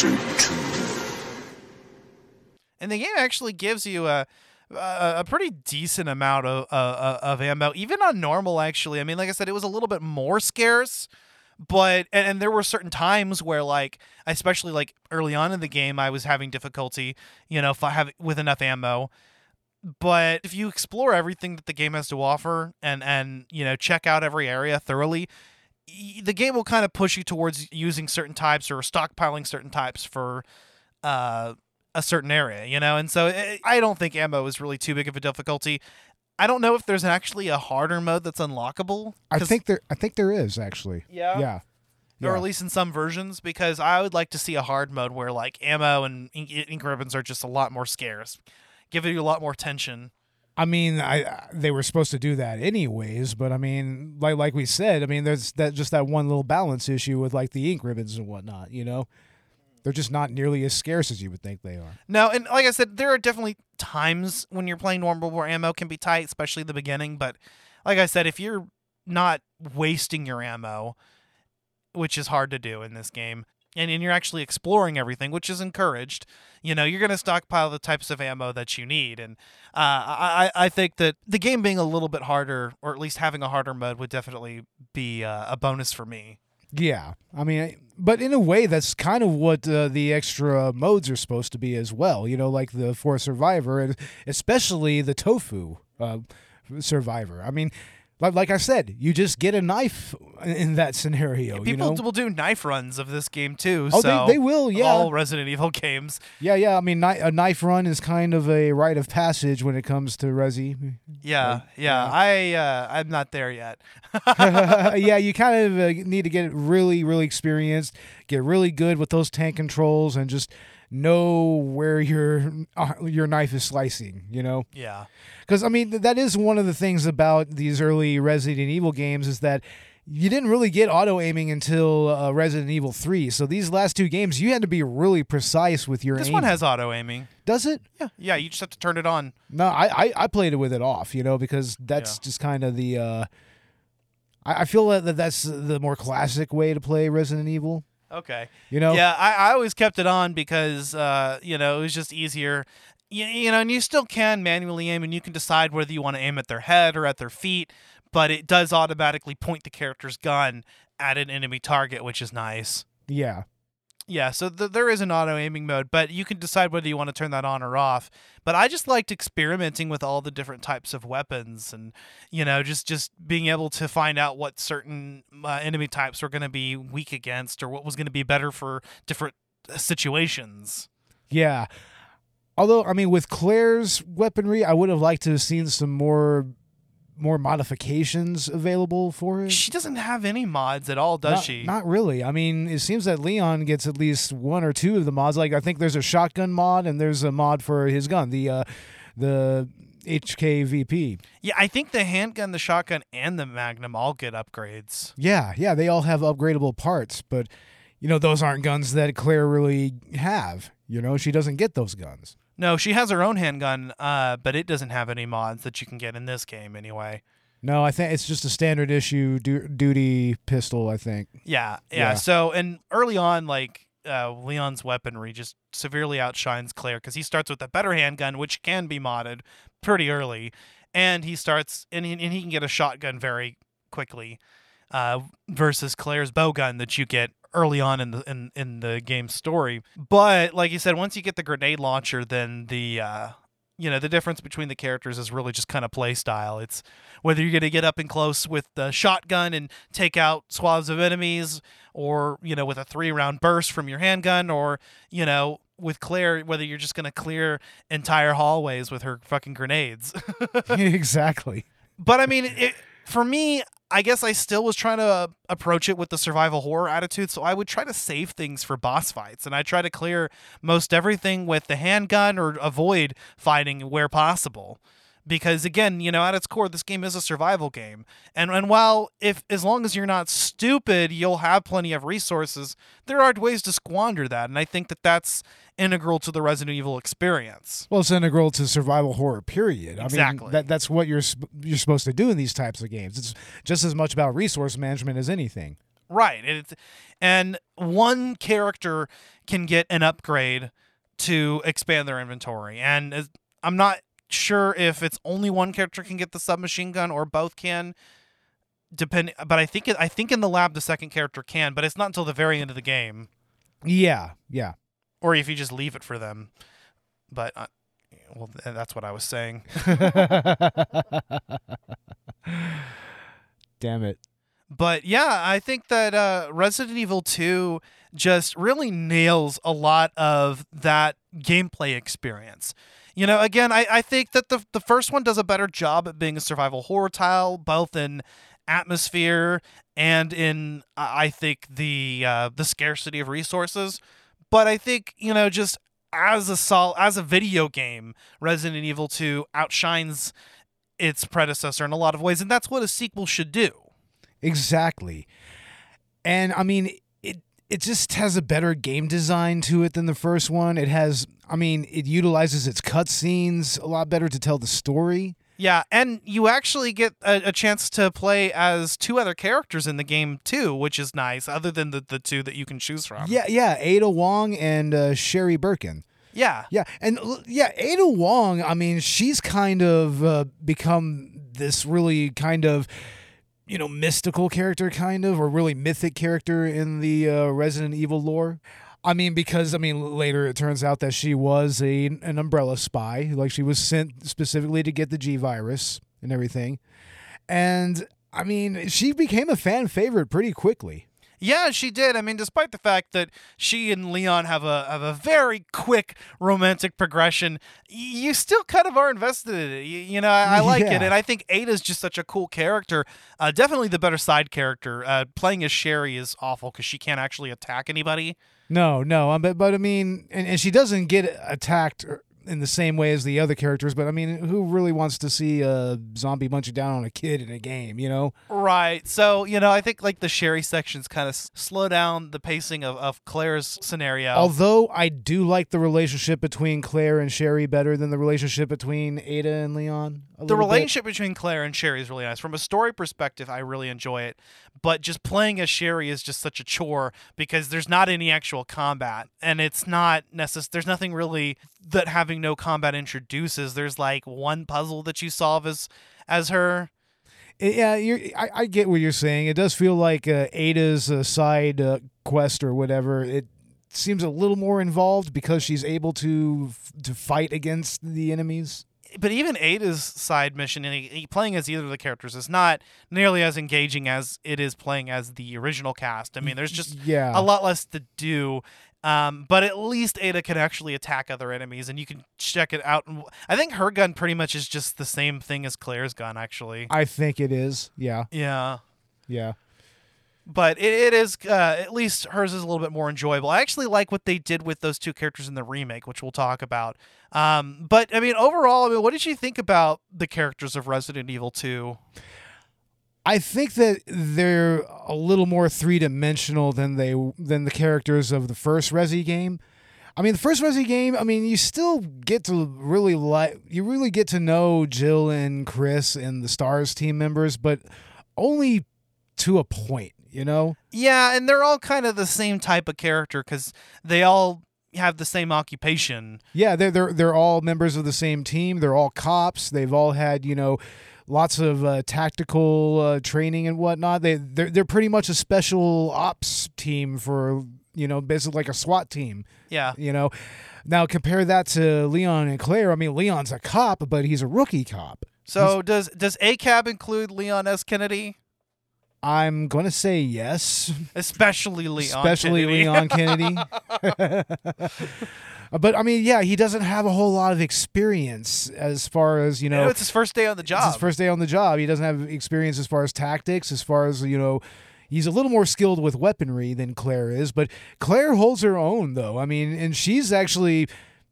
C: Biohazard 2.
A: And the game actually gives you a a, a pretty decent amount of uh, of ammo, even on normal. Actually, I mean, like I said, it was a little bit more scarce, but and, and there were certain times where, like, especially like early on in the game, I was having difficulty, you know, if I have with enough ammo. But if you explore everything that the game has to offer and and you know check out every area thoroughly, the game will kind of push you towards using certain types or stockpiling certain types for uh a certain area, you know? And so i I don't think ammo is really too big of a difficulty. I don't know if there's actually a harder mode that's unlockable.
B: I think there, I think there is actually.
A: Yeah?
B: Yeah.
A: or
B: Yeah.
A: at least in some versions, because I would like to see a hard mode where like ammo and ink, ink ribbons are just a lot more scarce, give you a lot more tension.
B: I mean, I they were supposed to do that anyways, but I mean, like like we said, I mean, there's that just that one little balance issue with like the ink ribbons and whatnot. You know, they're just not nearly as scarce as you would think they are.
A: No, and like I said, there are definitely times when you're playing normal where ammo can be tight, especially the beginning. But like I said, if you're not wasting your ammo, which is hard to do in this game, and, and you're actually exploring everything, which is encouraged, you know, you're going to stockpile the types of ammo that you need. And uh, I, I think that the game being a little bit harder, or at least having a harder mode, would definitely be uh, a bonus for me.
B: Yeah, I mean, but in a way, that's kind of what uh, the extra modes are supposed to be as well. You know, like the 4th Survivor, and especially the Tofu uh, Survivor. I mean, like like I said, you just get a knife in that scenario. you
A: People
B: know,
A: will do knife runs of this game too.
B: Oh,
A: so
B: they, they will, yeah.
A: All Resident Evil games.
B: Yeah, yeah. I mean, a knife run is kind of a rite of passage when it comes to Resi.
A: Yeah, yeah. I uh, I'm not there yet.
B: yeah, you kind of uh, need to get really, really experienced, get really good with those tank controls, and just know where your uh, your knife is slicing. You know.
A: Yeah.
B: Because I mean, that is one of the things about these early Resident Evil games is that you didn't really get auto aiming until uh, Resident Evil Three. So these last two games, you had to be really precise with your.
A: This
B: aim.
A: one has auto aiming.
B: Does it?
A: Yeah. Yeah. You just have to turn it on.
B: No, I, I I played it with it off. You know, because that's
A: Yeah.
B: just kind of the. Uh, I, I feel that that's the more classic way to play Resident Evil.
A: Okay.
B: You know.
A: Yeah, I, I always kept it on because uh, you know it was just easier. You, you know, and you still can manually aim, and you can decide whether you want to aim at their head or at their feet. But it does automatically point the character's gun at an enemy target, which is nice.
B: Yeah.
A: Yeah, so th- there is an auto aiming mode, but you can decide whether you want to turn that on or off. But I just liked experimenting with all the different types of weapons, and you know, just just being able to find out what certain uh, enemy types were going to be weak against, or what was going to be better for different uh, situations.
B: Yeah. Although, I mean, with Claire's weaponry, I would have liked to have seen some more more modifications available for it.
A: She doesn't have any mods at all, does
B: not,
A: she?
B: Not really. I mean, it seems that Leon gets at least one or two of the mods. Like I think there's a shotgun mod and there's a mod for his gun, the uh, the HKVP.
A: yeah, I think the handgun, the shotgun, and the Magnum all get upgrades.
B: Yeah, yeah, they all have upgradable parts, but you know those aren't guns that Claire really have. You know, she doesn't get those guns.
A: No, she has her own handgun, uh, but it doesn't have any mods that you can get in this game anyway.
B: No, I think it's just a standard issue du- duty pistol. I think.
A: Yeah, yeah.
B: Yeah.
A: So, and early on, like uh, Leon's weaponry just severely outshines Claire because he starts with a better handgun, which can be modded pretty early, and he starts and he, and he can get a shotgun very quickly, uh, versus Claire's bow gun that you get early on in the in, in the game story. But like you said, once you get the grenade launcher, then the uh, you know the difference between the characters is really just kind of play style. It's whether you're going to get up and close with the shotgun and take out swaths of enemies, or you know with a three round burst from your handgun, or you know with Claire whether you're just going to clear entire hallways with her fucking grenades.
B: exactly.
A: but I mean, it, for me, I guess I still was trying to approach it with the survival horror attitude. So I would try to save things for boss fights, and I try to clear most everything with the handgun or avoid fighting where possible. Because again, you know, at its core, this game is a survival game, and and while if as long as you're not stupid, you'll have plenty of resources. There are ways to squander that, and I think that that's integral to the Resident Evil experience.
B: Well, it's integral to survival horror. Period. I
A: Exactly.
B: mean, that that's what you're you're supposed to do in these types of games. It's just as much about resource management as anything.
A: Right. And It's, and one character can get an upgrade to expand their inventory. And I'm not sure if it's only one character can get the submachine gun or both can. Depend, but I think I think in the lab the second character can, but it's not until the very end of the game,
B: Yeah, yeah.
A: Or if you just leave it for them. But uh, well, that's what I was saying.
B: Damn it.
A: But yeah, I think that uh, Resident Evil 2 just really nails a lot of that gameplay experience. You know, again, I, I think that the, the first one does a better job at being a survival horror tile, both in atmosphere and in, I I think, the uh, the scarcity of resources. But I think, you know, just as a sol- as a video game, Resident Evil 2 outshines its predecessor in a lot of ways, and that's what a sequel should do.
B: Exactly. And I mean, it it just has a better game design to it than the first one. It has, I mean, it utilizes its cutscenes a lot better to tell the story.
A: Yeah, and you actually get a, a chance to play as two other characters in the game too, which is nice. Other than the, the two that you can choose from.
B: Yeah, yeah. Ada Wong and uh, Sherry Birkin.
A: yeah,
B: Yeah, and yeah, Ada Wong. I mean, she's kind of uh, become this really kind of you know mystical character, kind of, or really mythic character in the uh, Resident Evil lore. I mean, because I mean, later it turns out that she was a an Umbrella spy, like she was sent specifically to get the G virus and everything, and I mean, she became a fan favorite pretty quickly.
A: Yeah, she did. I mean, despite the fact that she and Leon have a have a very quick romantic progression, you still kind of are invested in it. You, you know, I, I like it, and I think Ada's just such a cool character. Uh, definitely the better side character. Uh, playing as Sherry is awful because she can't actually attack anybody.
B: No, no, um, but but I mean, and, and she doesn't get attacked er, in the same way as the other characters. But I mean, who really wants to see a zombie munching down on a kid in a game? You know?
A: Right. So, you know, I think like the Sherry sections kind of s- slow down the pacing of, of Claire's scenario.
B: Although I do like the relationship between Claire and Sherry better than the relationship between Ada and Leon.
A: The
B: little bit.
A: relationship between Claire and Sherry is really nice. From a story perspective, I really enjoy it. But just playing as Sherry is just such a chore because there's not any actual combat, and it's not necess- There's nothing really that having no combat introduces. There's like one puzzle that you solve as as her.
B: Yeah, you're, I, I get what you're saying. It does feel like uh, Ada's uh, side uh, quest or whatever. It seems a little more involved because she's able to to fight against the enemies.
A: But even Ada's side mission, and he, he- playing as either of the characters, is not nearly as engaging as it is playing as the original cast. I mean, there's just
B: Yeah,
A: a lot less to do. Um, but at least Ada can actually attack other enemies, and you can check it out. And I think her gun pretty much is just the same thing as Claire's gun, actually.
B: I think it is. Yeah,
A: Yeah,
B: yeah.
A: But it, it is uh, at least hers is a little bit more enjoyable. I actually like what they did with those two characters in the remake, which we'll talk about. Um, but I mean, overall, I mean, what did you think about the characters of Resident Evil Two?
B: I think that they're a little more three dimensional than they than the characters of the first Resi game. I mean, the first Resi game. I mean, you still get to really like you really get to know Jill and Chris and the Stars team members, but only to a point. You know?
A: Yeah, and they're all kind of the same type of character because they all have the same occupation.
B: Yeah, they're they're they're all members of the same team. They're all cops. They've all had you know lots of uh, tactical uh, training and whatnot. They they're they're pretty much a special ops team for you know basically like a SWAT team.
A: Yeah.
B: You know, now compare that to Leon and Claire. I mean, Leon's a cop, but he's a rookie cop.
A: So does does ACAB include Leon S. Kennedy?
B: I'm gonna say yes,
A: Especially Leon.
B: especially
A: Kennedy.
B: Leon Kennedy. Uh, but I mean, yeah, he doesn't have a whole lot of experience as far as you
A: You
B: know.
A: know, it's his first day on the job.
B: It's
A: job.
B: his first day on the job. He doesn't have experience as far as tactics, as far as, you know, he's a little more skilled with weaponry than Claire is, but Claire holds her own though. I mean, and she's actually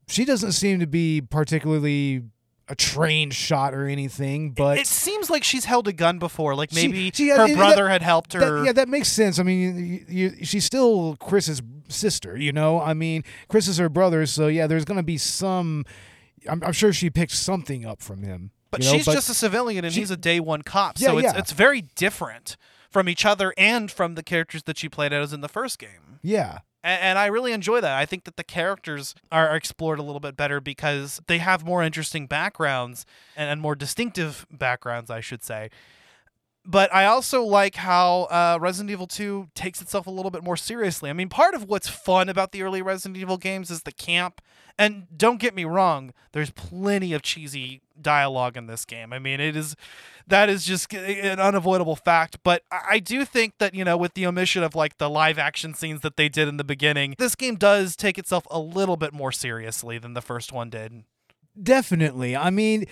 B: she doesn't seem to be particularly a trained shot or anything, but
A: it seems like she's held a gun before. Like maybe
B: she-
A: her
B: that-
A: brother had helped her.
B: that, yeah, that makes sense. I mean, you, you, she's still Chris's sister, you know? I mean, Chris is her brother, so yeah, there's going to be some I'm, I'm sure she picked something up from him.
A: but
B: you know,
A: she's just a civilian and
B: she-
A: he's a day one cop.
B: Yeah,
A: so it's
B: yeah.
A: it's very different from each other and from the characters that she played as in the first game.
B: yeah.
A: And, and I really enjoy that. I think that the characters are explored a little bit better because they have more interesting backgrounds and, and more distinctive backgrounds, I should say. But I also like how uh, Resident Evil 2 takes itself a little bit more seriously. I mean, part of what's fun about the early Resident Evil games is the camp. And don't get me wrong, there's plenty of cheesy dialogue in this game. I mean, it is that is just an unavoidable fact. But I do think that, you know, with the omission of like the live action scenes that they did in the beginning, this game does take itself a little bit more seriously than the first one did.
B: Definitely. I mean,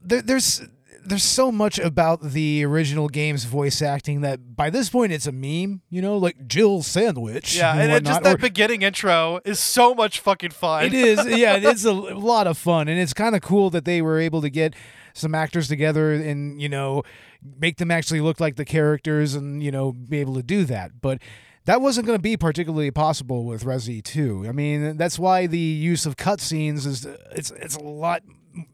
B: there, there's there's so much about the original game's voice acting that by this point it's a meme. You know, like Jill Sandwich.
A: Yeah, and, and just that
B: or-
A: beginning intro is so much fucking fun.
B: It is, yeah, it's a lot of fun, and it's kind of cool that they were able to get some actors together and you know make them actually look like the characters and you know be able to do that. But that wasn't going to be particularly possible with Resi 2. I mean, that's why the use of cutscenes is it's it's a lot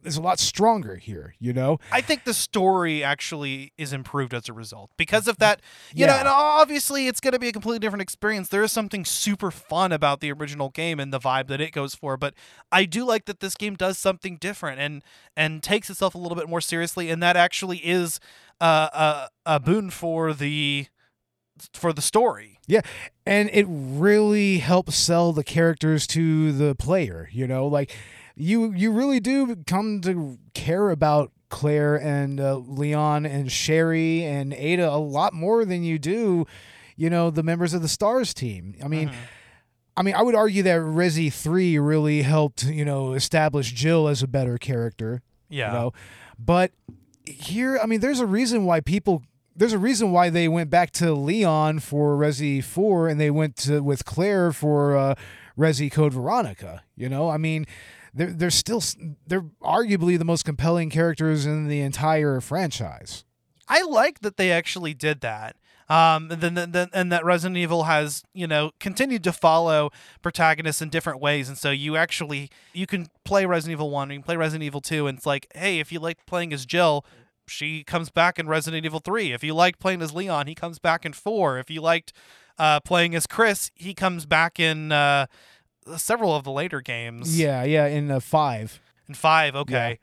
B: it's a lot stronger here. You know,
A: I think the story actually is improved as a result because of that. You know, and obviously it's going to be a completely different experience. There is something super fun about the original game and the vibe that it goes for, but I do like that this game does something different and and takes itself a little bit more seriously, and that actually is uh, a a boon for the for the story.
B: Yeah, and it really helps sell the characters to the player. You know, like you you really do come to care about Claire and uh, Leon and Sherry and Ada a lot more than you do. you know, the members of the Stars team. I mean,
A: Mhm.
B: I mean, I would argue that Resi 3 really helped, you know, establish Jill as a better character,
A: yeah.
B: you know. But here, I mean, there's a reason why people there's a reason why they went back to Leon for Resi 4 and they went to with Claire for uh, Resi Code Veronica, you know? I mean, they're they're still they're arguably the most compelling characters in the entire franchise.
A: I like that they actually did that. Um, and then, then, then, and that Resident Evil has, you know, continued to follow protagonists in different ways, and so you actually you can play Resident Evil One, you can play Resident Evil Two, and it's like, hey, if you like playing as Jill, she comes back in Resident Evil Three. If you liked playing as Leon, he comes back in Four. If you liked uh, playing as Chris, he comes back in uh, several of the later games.
B: Yeah, yeah, in uh, 5.
A: In five, okay.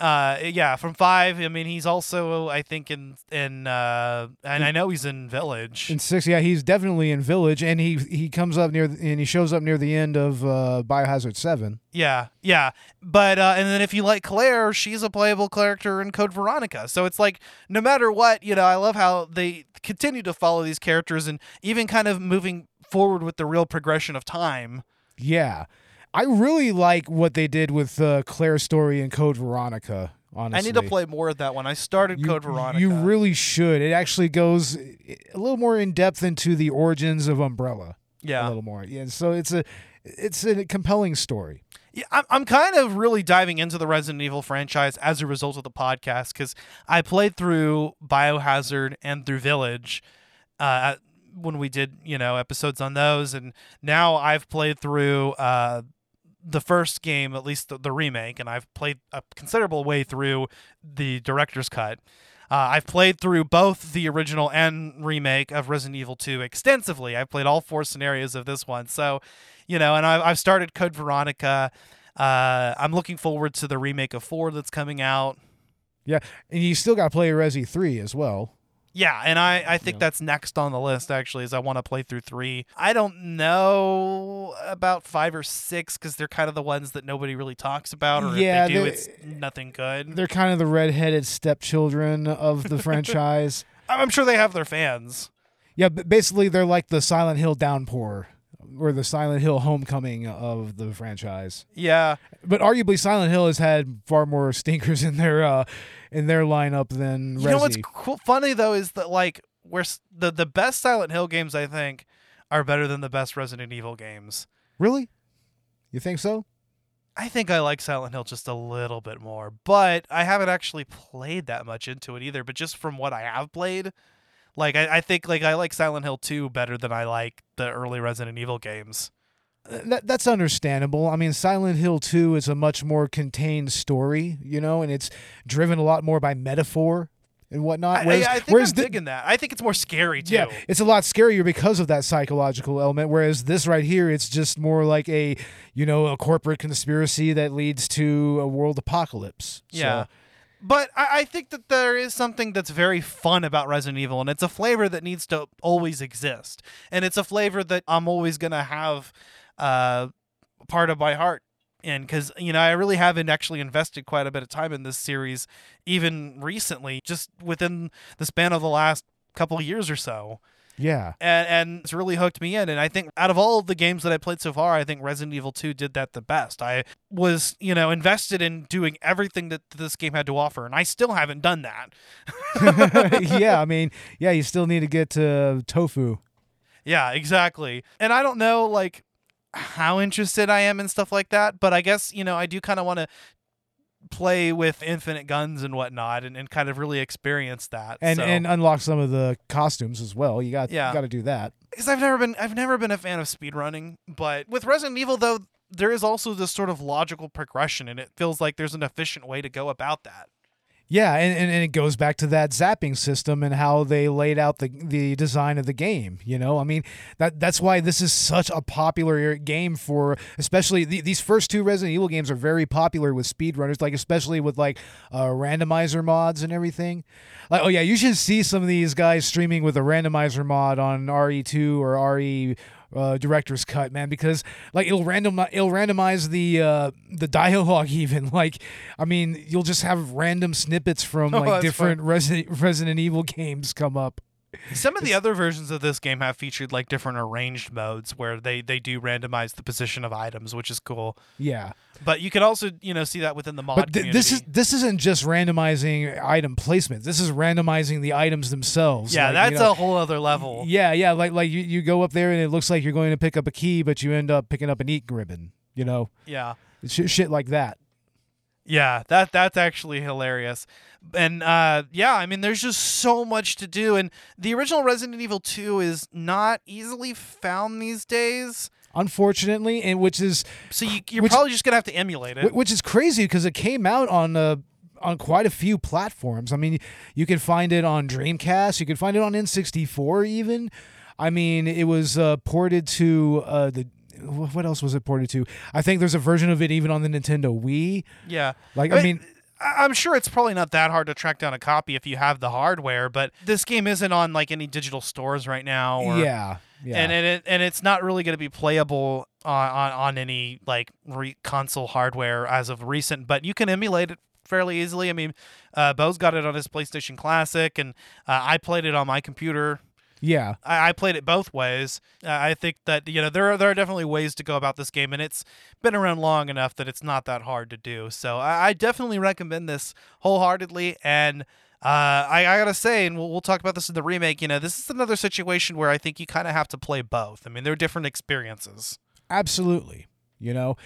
A: Uh, yeah, from five. I mean, he's also, I think, in in, uh, and I know he's in Village.
B: In 6, yeah, he's definitely in Village and he he comes up near and he shows up near the end of uh, Biohazard 7.
A: Yeah, yeah. But uh, and then if you like Claire, she's a playable character in Code Veronica. So it's like no matter what, you know, I love how they continue to follow these characters and even kind of moving forward with the real progression of time.
B: Yeah. I really like what they did with uh, Claire's story in Code Veronica. Honestly,
A: I need to play more of that one. I started
B: You-
A: Code Veronica.
B: You really should. It actually goes a little more in depth into the origins of Umbrella.
A: Yeah, a
B: little more. Yeah. So it's a it's a compelling story.
A: Yeah, I'm, I'm kind of really diving into the Resident Evil franchise as a result of the podcast because I played through Biohazard and through Village uh, when we did, you know, episodes on those. And now I've played through uh, the first game, at least the, the remake, and I've played a considerable way through the director's cut. Uh, I've played through both the original and remake of Resident Evil 2 extensively. I've played all four scenarios of this one. So, you know, and I've, I've started Code Veronica. Uh, I'm looking forward to the remake of 4 that's coming out. Yeah.
B: And you still got to play Resi 3 as well.
A: Yeah, and I, I think
B: Yeah.
A: that's next on the list, actually, is I want to play through 3. I don't know about 5 or 6 because they're kind of the ones that nobody really talks about, or
B: Yeah,
A: if they do, it's nothing good.
B: They're kind of the redheaded stepchildren of the franchise.
A: I'm I'm sure they have their fans.
B: Yeah, but basically they're like the Silent Hill downpour or the Silent Hill homecoming of the franchise.
A: Yeah.
B: But arguably Silent Hill has had far more stinkers in their uh in their lineup than Resi.
A: You know what's cool, funny though is that like where s- the the best Silent Hill games I think are better than the best Resident Evil games.
B: Really? You think so?
A: I think I like Silent Hill just a little bit more, but I haven't actually played that much into it either. But just from what I have played, like I, I think like I like Silent Hill 2 better than I like the early Resident Evil games.
B: Uh, That, that's understandable. I mean, Silent Hill 2 is a much more contained story, you know, and it's driven a lot more by metaphor and whatnot. Whereas,
A: I, I think
B: whereas
A: I'm
B: thi-
A: digging that. I think it's more scary too.
B: Yeah, it's a lot scarier because of that psychological element. Whereas this right here, it's just more like a, you know, a corporate conspiracy that leads to a world apocalypse. So-
A: Yeah. But I, I think that there is something that's very fun about Resident Evil, and it's a flavor that needs to always exist. And it's a flavor that I'm always going to have uh, part of my heart in because, you know, I really haven't actually invested quite a bit of time in this series, even recently, just within the span of the last couple years or so
B: yeah.
A: and and it's really hooked me in. And I think out of all of the games that I played so far, I think Resident Evil 2 did that the best. I was, you know, invested in doing everything that this game had to offer, and I still haven't done that.
B: yeah, I mean, yeah, you still need to get to tofu.
A: Yeah, exactly. And I don't know like how interested I am in stuff like that, but I guess, you know, I do kind of want to play with infinite guns and whatnot and, and kind of really experience that.
B: And
A: so.
B: and unlock some of the costumes as well. You got
A: Yeah.
B: got to do that.
A: because I've never been I've never been a fan of speedrunning, but with Resident Evil though there is also this sort of logical progression and it feels like there's an efficient way to go about that.
B: Yeah, and, and, and it goes back to that zapping system and how they laid out the the design of the game. You know, I mean that that's why this is such a popular game for, especially the, these first two Resident Evil games are very popular with speedrunners, like especially with like uh, randomizer mods and everything. Like, oh yeah, you should see some of these guys streaming with a randomizer mod on RE2 or RE uh, director's cut, man, because like it'll random it'll randomize the uh, the dialogue even. Like, I mean, you'll just have random snippets from
A: Oh,
B: like different Resident Resident Evil games come up.
A: Some of the other versions of this game have featured like different arranged modes where they they do randomize the position of items, which is cool.
B: Yeah.
A: But you can also you know see that within the mod
B: But th- this is this isn't just randomizing item placement. This is randomizing the items themselves.
A: yeah,
B: Like,
A: that's
B: you know,
A: a whole other level.
B: Yeah, yeah, like like you, you go up there and it looks like you're going to pick up a key, but you end up picking up an ink ribbon. You know,
A: Yeah.
B: Sh- shit like that.
A: Yeah, that that's actually hilarious. And uh yeah, I mean there's just so much to do and the original Resident Evil 2 is not easily found these days.
B: Unfortunately, and which is
A: So you, you're
B: Which-
A: probably just going to have to emulate it.
B: which is crazy because it came out on uh, on quite a few platforms. I mean, you can find it on Dreamcast, you can find it on N64 even. I mean, it was uh, ported to uh, the what else was it ported to? I think there's a version of it even on the Nintendo Wii.
A: yeah.
B: Like, I mean,
A: I- I'm sure it's probably not that hard to track down a copy if you have the hardware, but this game isn't on like any digital stores right now. Or,
B: yeah, yeah.
A: and and it, and it's not really going to be playable on, on on any like re- console hardware as of recent. But you can emulate it fairly easily. I mean, uh, Bo's got it on his PlayStation Classic, and uh, I played it on my computer.
B: Yeah.
A: I, I played it both ways. Uh, I think that you know there are there are definitely ways to go about this game, and it's been around long enough that it's not that hard to do. So I, I definitely recommend this wholeheartedly. And uh, I, I gotta say, and we'll, we'll talk about this in the remake. You know, this is another situation where I think you kind of have to play both. I mean, they're different experiences.
B: Absolutely. You know,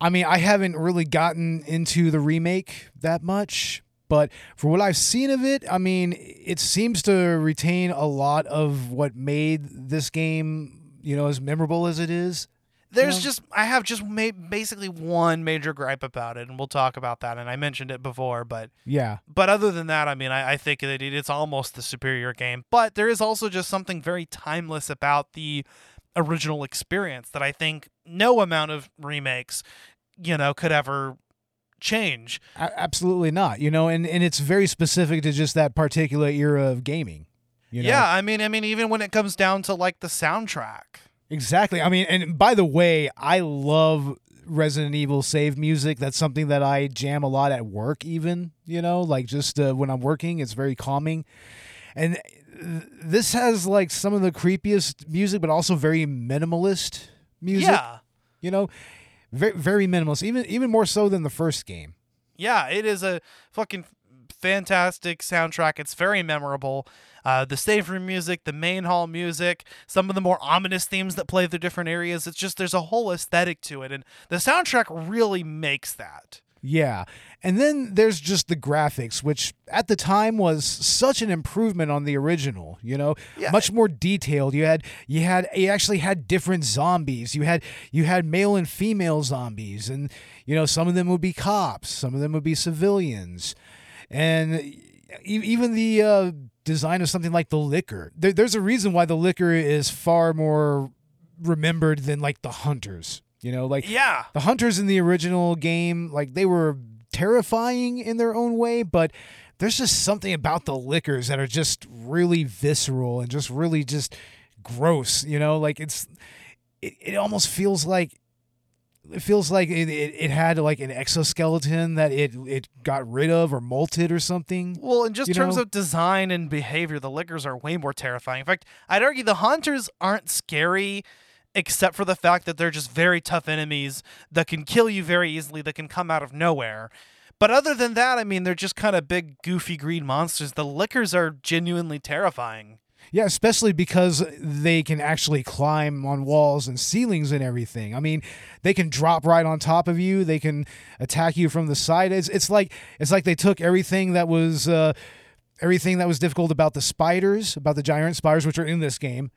B: I mean, I haven't really gotten into the remake that much, but for what I've seen of it, I mean, it seems to retain a lot of what made this game, you know, as memorable as it is.
A: There's just I have just ma- basically one major gripe about it, and we'll talk about that. And I mentioned it before, but
B: Yeah.
A: but other than that, I mean, I, I think that it, it's almost the superior game. But there is also just something very timeless about the original experience that I think no amount of remakes, you know, could ever change.
B: A- absolutely not. You know, and, and it's very specific to just that particular era of gaming. You know?
A: Yeah, I mean, I mean, even when it comes down to like the soundtrack.
B: Exactly. I mean, and by the way, I love Resident Evil save music. That's something that I jam a lot at work, even, you know, like just uh, when I'm working, it's very calming. And th- this has like some of the creepiest music, but also very minimalist music,
A: Yeah.
B: you know, very, very minimalist, even, even more so than the first game.
A: Yeah, it is a fucking fantastic soundtrack. It's very memorable. Uh, the save room music, the main hall music, some of the more ominous themes that play through different areas. It's just there's a whole aesthetic to it, and the soundtrack really makes that.
B: Yeah. And then there's just the graphics, which at the time was such an improvement on the original, you know?
A: Yeah.
B: Much more detailed. You had you had you actually had different zombies. You had you had male and female zombies and you know, some of them would be cops, some of them would be civilians. And even the uh, design of something like the licker. There, there's a reason why the licker is far more remembered than like the hunters. You know, like
A: Yeah,
B: the hunters in the original game, like they were terrifying in their own way, but there's just something about the lickers that are just really visceral and just really just gross, you know? Like it's it, it almost feels like it feels like it, it, it had like an exoskeleton that it it got rid of or molted or something.
A: Well, in just
B: You
A: terms
B: know?
A: of design and behavior, the lickers are way more terrifying. In fact, I'd argue the hunters aren't scary except for the fact that they're just very tough enemies that can kill you very easily, that can come out of nowhere. But other than that, I mean, they're just kind of big, goofy green monsters. The lickers are genuinely terrifying.
B: Yeah, especially because they can actually climb on walls and ceilings and everything. I mean, they can drop right on top of you. They can attack you from the side. It's it's like it's like they took everything that was uh, everything that was difficult about the spiders, about the giant spiders, which are in this game,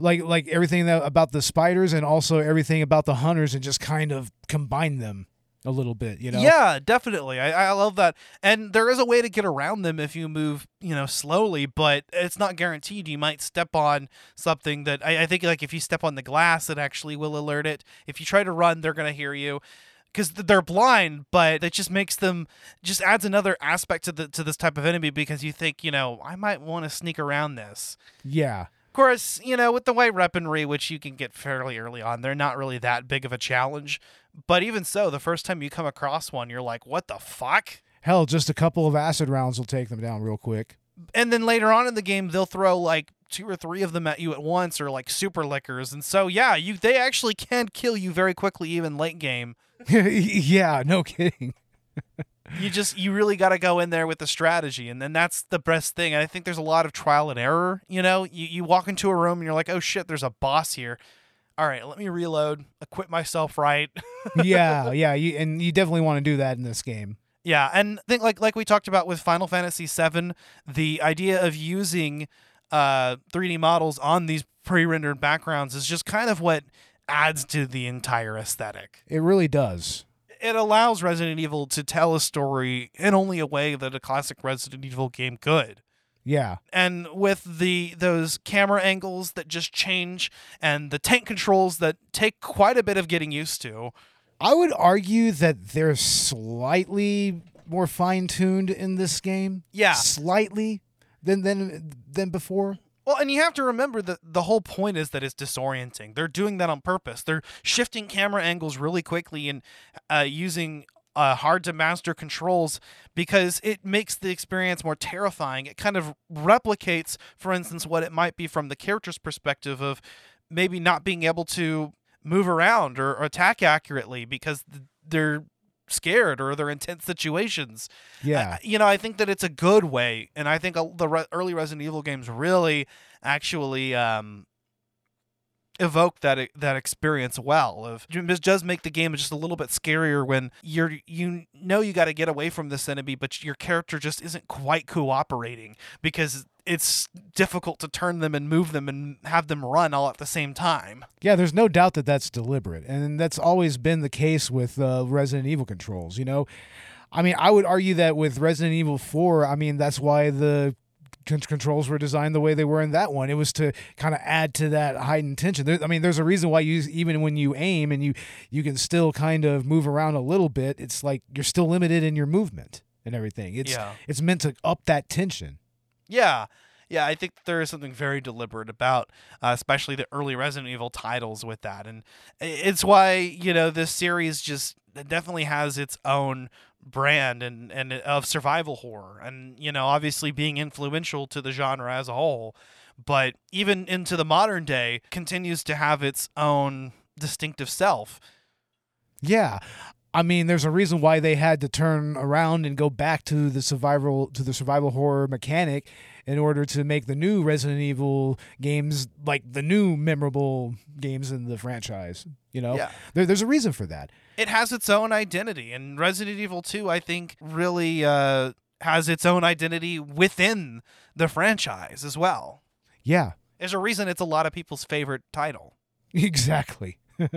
B: like like everything that about the spiders and also everything about the hunters, and just kind of combine them a little bit. You know?
A: Yeah, definitely. I, I love that. And there is a way to get around them if you move, you know, slowly, but it's not guaranteed. You might step on something that I, I think, like, if you step on the glass, it actually will alert it. If you try to run, they're going to hear you. Because they're blind, but it just makes them just adds another aspect to the to this type of enemy because you think you know I might want to sneak around this.
B: Yeah.
A: Of course, you know, with the white weaponry, which you can get fairly early on, they're not really that big of a challenge. But even so, the first time you come across one, you're like, what the fuck?
B: Hell, just a couple of acid rounds will take them down real quick.
A: and then later on in the game they'll throw like two or three of them at you at once or like super lickers and so yeah you they actually can kill you very quickly even late game
B: yeah, no kidding.
A: you just you really got to go in there with the strategy and then that's the best thing and i think there's a lot of trial and error you know you, you walk into a room and you're like oh shit there's a boss here all right let me reload equip myself right
B: yeah, yeah, you, and you definitely want to do that in this game.
A: Yeah, and I think like like we talked about with Final Fantasy VII, the idea of using uh, 3D models on these pre-rendered backgrounds is just kind of what adds to the entire aesthetic.
B: It really does.
A: It allows Resident Evil to tell a story in only a way that a classic Resident Evil game could.
B: Yeah,
A: And with the those camera angles that just change and the tank controls that take quite a bit of getting used to.
B: I would argue that they're slightly more fine-tuned in this game.
A: Yeah.
B: slightly than than than before.
A: Well, and you have to remember that the whole point is that it's disorienting. They're doing that on purpose. They're shifting camera angles really quickly and uh, using uh, hard to master controls because it makes the experience more terrifying. It kind of replicates, for instance, what it might be from the character's perspective of maybe not being able to move around or, or attack accurately because they're scared or they're in tense situations.
B: Yeah,
A: I- you know, I think that it's a good way, and I think the re- early Resident Evil games really actually um, evoke that that experience well. Of it does make the game just a little bit scarier when you're you know you got to get away from this enemy, but your character just isn't quite cooperating because it's difficult to turn them and move them and have them run all at the same time.
B: yeah. There's no doubt that that's deliberate, and that's always been the case with uh, Resident Evil controls. You know, I mean, I would argue that with Resident Evil Four, I mean, that's why the con- controls were designed the way they were in that one. It was to kind of add to that heightened tension. There, I mean, there's a reason why you even when you aim and you you can still kind of move around a little bit. It's like you're still limited in your movement and everything. It's
A: Yeah.
B: it's meant to up that tension.
A: Yeah. Yeah, I think there is something very deliberate about, uh, especially the early Resident Evil titles with that, and it's why you know this series just definitely has its own brand and and of survival horror, and you know obviously being influential to the genre as a whole, but even into the modern day continues to have its own distinctive self.
B: Yeah. I mean, there's a reason why they had to turn around and go back to the survival to the survival horror mechanic in order to make the new Resident Evil games like the new memorable games in the franchise. You know,
A: Yeah.
B: there, there's a reason for that.
A: it has its own identity and resident evil 2 i think really uh, has its own identity within the franchise as well
B: Yeah,
A: there's a reason it's a lot of people's favorite title
B: exactly.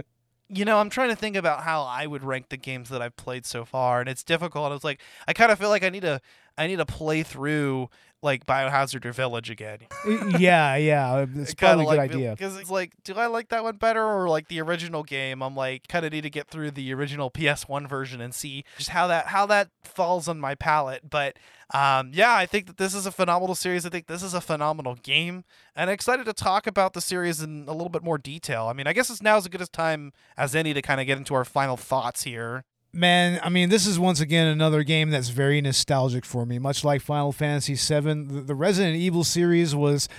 A: you know i'm trying to think about how i would rank the games that i've played so far and it's difficult. It's like i kind of feel like i need to i need to play through like biohazard or village again.
B: Yeah, yeah. It's probably a good idea.
A: because it's like do i like that one better or like the original game? I'm like kind of need to get through the original ps1 version and see just how that how that falls on my palate. But um, yeah i think that this is a phenomenal series. I think this is a phenomenal game and I'm excited to talk about the series in a little bit more detail. I mean i guess it's now as good a time as any to kind of get into our final thoughts here
B: Man, I mean, this is once again another game that's very nostalgic for me. Much like Final Fantasy VII, the, Resident Evil series was,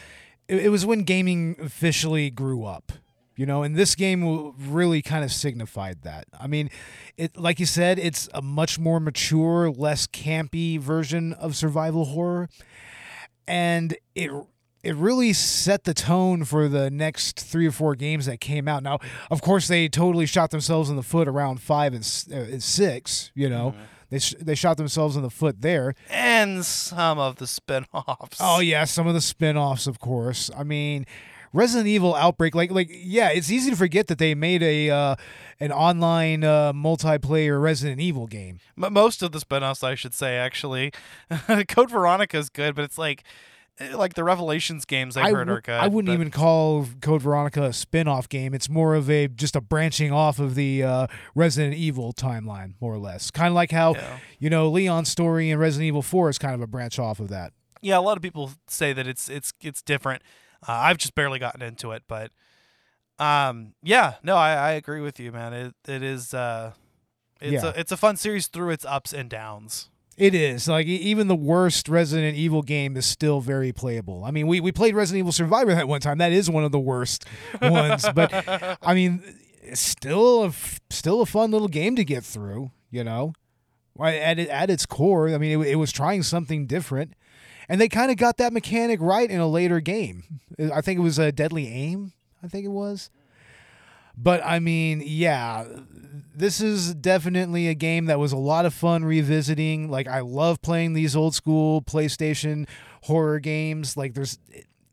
B: it, it was when gaming officially grew up. You know, and this game really kind of signified that. I mean, it like you said, it's a much more mature, less campy version of survival horror, and it it really set the tone for the next three or four games that came out. Now, of course, they totally shot themselves in the foot around five and, uh, and six. You know, they sh- they shot themselves in the foot there.
A: and some of the spin-offs
B: Oh yeah, some of the spin-offs, of course. I mean, Resident Evil Outbreak, like like yeah, it's easy to forget that they made a uh, an online uh, multiplayer Resident Evil game.
A: M- most of the spin-offs i should say actually code veronica is good but it's like like the revelations games i've
B: I
A: heard
B: w-
A: are good
B: I wouldn't
A: but-
B: even call Code Veronica a spin-off game. It's more of a just a branching off of the uh, Resident Evil timeline, more or less. Kind of like how
A: Yeah.
B: you know Leon's story in Resident Evil 4 is kind of a branch off of that.
A: yeah, a lot of people say that it's it's it's different. Uh, I've just barely gotten into it, but um, yeah, no, I, I agree with you, man. It it is uh, it's
B: Yeah.
A: a it's a fun series through its ups and downs.
B: It is like even the worst Resident Evil game is still very playable. I mean, we, we played Resident Evil Survivor that one time. That is one of the worst ones, but I mean, it's still a f- still a fun little game to get through. You know, at at its core, I mean, it, it was trying something different, and they kind of got that mechanic right in a later game. I think it was a Deadly Aim. I think it was. But I mean, yeah, this is definitely a game that was a lot of fun revisiting. Like I love playing these old school PlayStation horror games. Like there's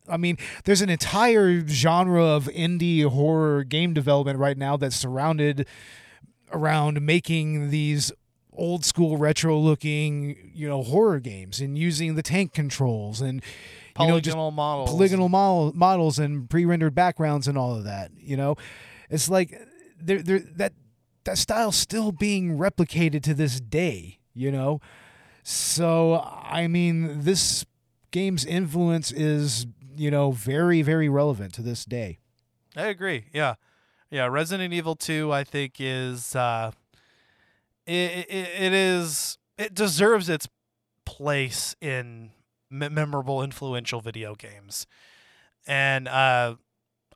B: I mean, there's an entire genre of indie horror game development right now that's surrounded around making these old school retro looking, you know, horror games and using the tank controls and you know just
A: Polygonal models.
B: polygonal model, models and pre-rendered backgrounds and all of that. You know, it's like there, there that that style's still being replicated to this day. You know, so I mean, this game's influence is you know very very relevant to this day.
A: I agree. Yeah, yeah. Resident Evil Two, I think, is uh, it, it, it is it deserves its place in memorable, influential video games, and uh,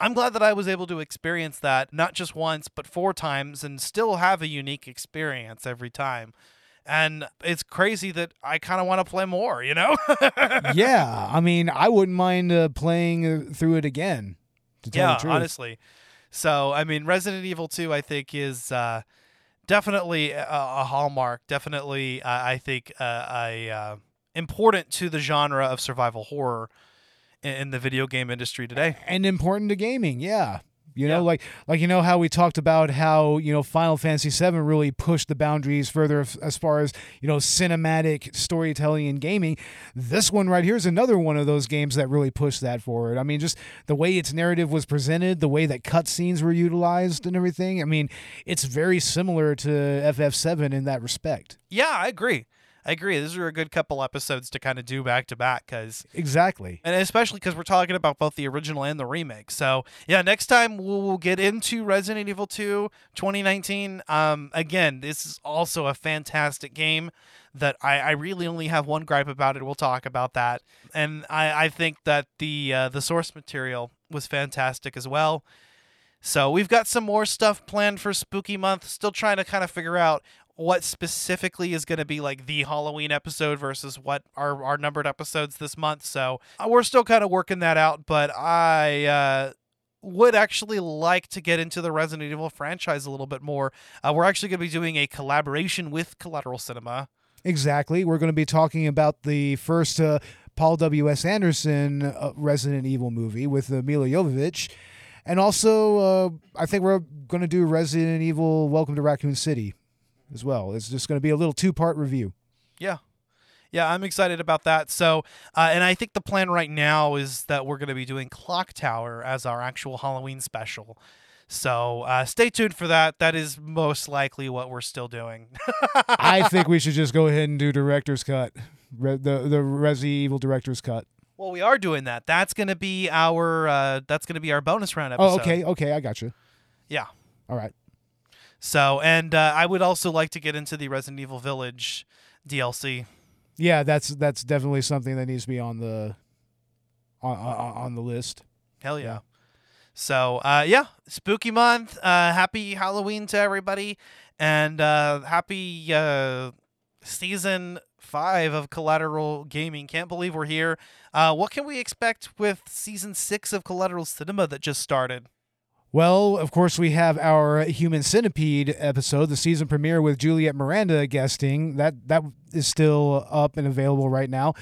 A: I'm glad that I was able to experience that not just once but four times, and still have a unique experience every time. And it's crazy that I kind of want to play more. You know?
B: yeah, I mean, I wouldn't mind uh, playing uh, through it again. To tell
A: yeah,
B: the truth.
A: honestly. So, I mean, Resident Evil 2, I think, is uh, definitely a, a hallmark. Definitely, uh, I think, uh, a uh, important to the genre of survival horror in, the video game industry today.
B: and important to gaming. Yeah. You know,
A: Yeah.
B: like like you know how we talked about how you know Final Fantasy VII really pushed the boundaries further f- as far as you know cinematic storytelling and gaming. This one right here is another one of those games that really pushed that forward. I mean, just the way its narrative was presented, the way that cutscenes were utilized, and everything. I mean, it's very similar to FF7 in that respect.
A: Yeah, I agree. I agree. These are a good couple episodes to kind of do back to back because
B: Exactly.
A: and especially because we're talking about both the original and the remake. So yeah, next time we'll get into Resident Evil 2 2019. Um, again, this is also a fantastic game that I, I really only have one gripe about it. We'll talk about that, and I, I think that the uh, the source material was fantastic as well. So we've got some more stuff planned for Spooky Month. Still trying to kind of figure out what specifically is going to be like the Halloween episode versus what are our numbered episodes this month. So uh, we're still kind of working that out, but I uh, would actually like to get into the Resident Evil franchise a little bit more. Uh, we're actually going to be doing a collaboration with Collateral Cinema.
B: Exactly. We're going to be talking about the first uh, Paul W.S. Anderson uh, Resident Evil movie with uh, Milla Jovovich. And also, uh, I think we're going to do Resident Evil Welcome to Raccoon City as well. It's just going to be a little two part review.
A: Yeah. Yeah, I'm excited about that. So, uh, and I think the plan right now is that we're going to be doing Clock Tower as our actual Halloween special. So, uh, stay tuned for that. That is most likely what we're still doing.
B: I think we should just go ahead and do Director's Cut, Re- the, the Resident Evil Director's Cut.
A: well, we are doing that. That's going to be our uh, that's going to be our bonus round episode.
B: Oh, okay. Okay. I got you.
A: Yeah.
B: All right.
A: So, and uh, I would also like to get into the Resident Evil Village DLC.
B: Yeah, that's that's definitely something that needs to be on the on, on, on the list.
A: Hell yeah.
B: Yeah.
A: So, uh, yeah, spooky month. Uh, happy Halloween to everybody, and uh, happy uh, season five of Collateral Gaming. Can't believe we're here. Uh, what can we expect with season six of Collateral Cinema that just started?
B: Well, of course, we have our Human Centipede episode, the season premiere with Juliet Miranda guesting. That that is still up and available right now.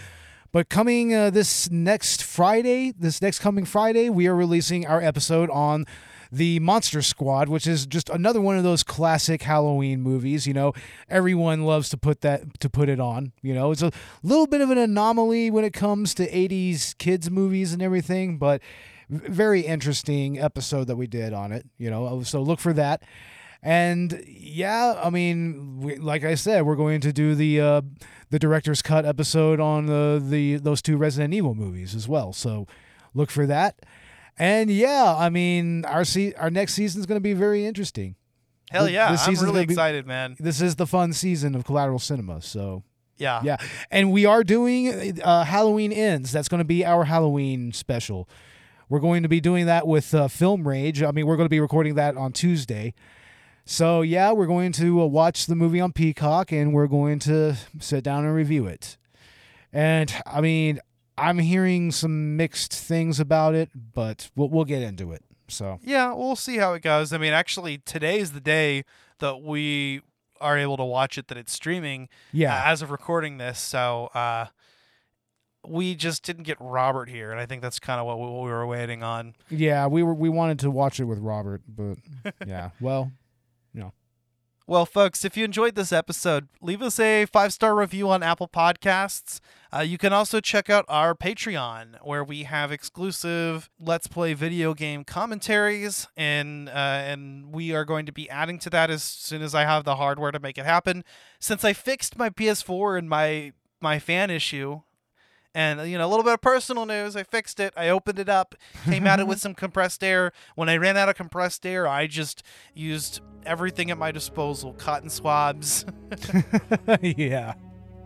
B: But coming uh, this next Friday, this next coming Friday, we are releasing our episode on the Monster Squad, which is just another one of those classic Halloween movies. You know, everyone loves to put that to put it on. You know, it's a little bit of an anomaly when it comes to '80s kids movies and everything, but very interesting episode that we did on it. You know, so look for that. And yeah, I mean, we, like I said, we're going to do the uh, the director's cut episode on the, the those two Resident Evil movies as well. So look for that. And yeah, I mean, our se- our next season is going to be very interesting.
A: Hell yeah,
B: this
A: I'm really
B: be-
A: excited, man.
B: This is the fun season of Collateral Cinema. So
A: Yeah.
B: Yeah, and we are doing uh, Halloween Ends. That's going to be our Halloween special. We're going to be doing that with uh, Film Rage. I mean, we're going to be recording that on Tuesday. So yeah, we're going to uh, watch the movie on Peacock, and we're going to sit down and review it. And I mean, I'm hearing some mixed things about it, but we'll we'll get into it. So
A: Yeah, we'll see how it goes. I mean, actually, today's the day that we are able to watch it, that it's streaming
B: yeah,
A: uh, as of recording this. So uh, we just didn't get Robert here, and I think that's kind of what we, what we were waiting on.
B: yeah, we were we wanted to watch it with Robert, but yeah, well,
A: Well, folks, if you enjoyed this episode, leave us a five star review on Apple Podcasts. Uh, you can also check out our Patreon, where we have exclusive Let's Play video game commentaries, and uh, and we are going to be adding to that as soon as I have the hardware to make it happen. Since I fixed my PS4 and my my fan issue, and you know a little bit of personal news, I fixed it. I opened it up, came at it with some compressed air. When I ran out of compressed air, I just used everything at my disposal: cotton swabs.
B: yeah,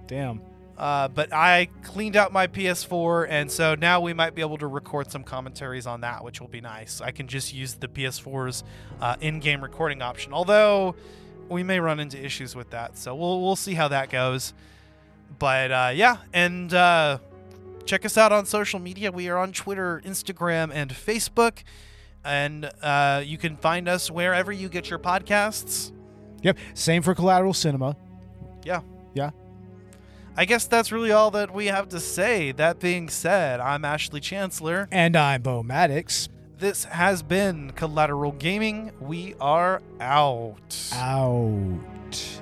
B: damn.
A: Uh, but I cleaned out my PS4, and so now we might be able to record some commentaries on that, which will be nice. I can just use the PS4's uh, in-game recording option, although we may run into issues with that. So we'll we'll see how that goes. But uh, yeah, and uh, check us out on social media. We are on Twitter, Instagram, and Facebook, and uh, you can find us wherever you get your podcasts.
B: Yep, same for Collateral Cinema.
A: Yeah.
B: Yeah.
A: I guess that's really all that we have to say. That being said, I'm Ashley Chancellor.
B: And I'm Bo Maddox.
A: This has been Collateral Gaming. We are out.
B: Out.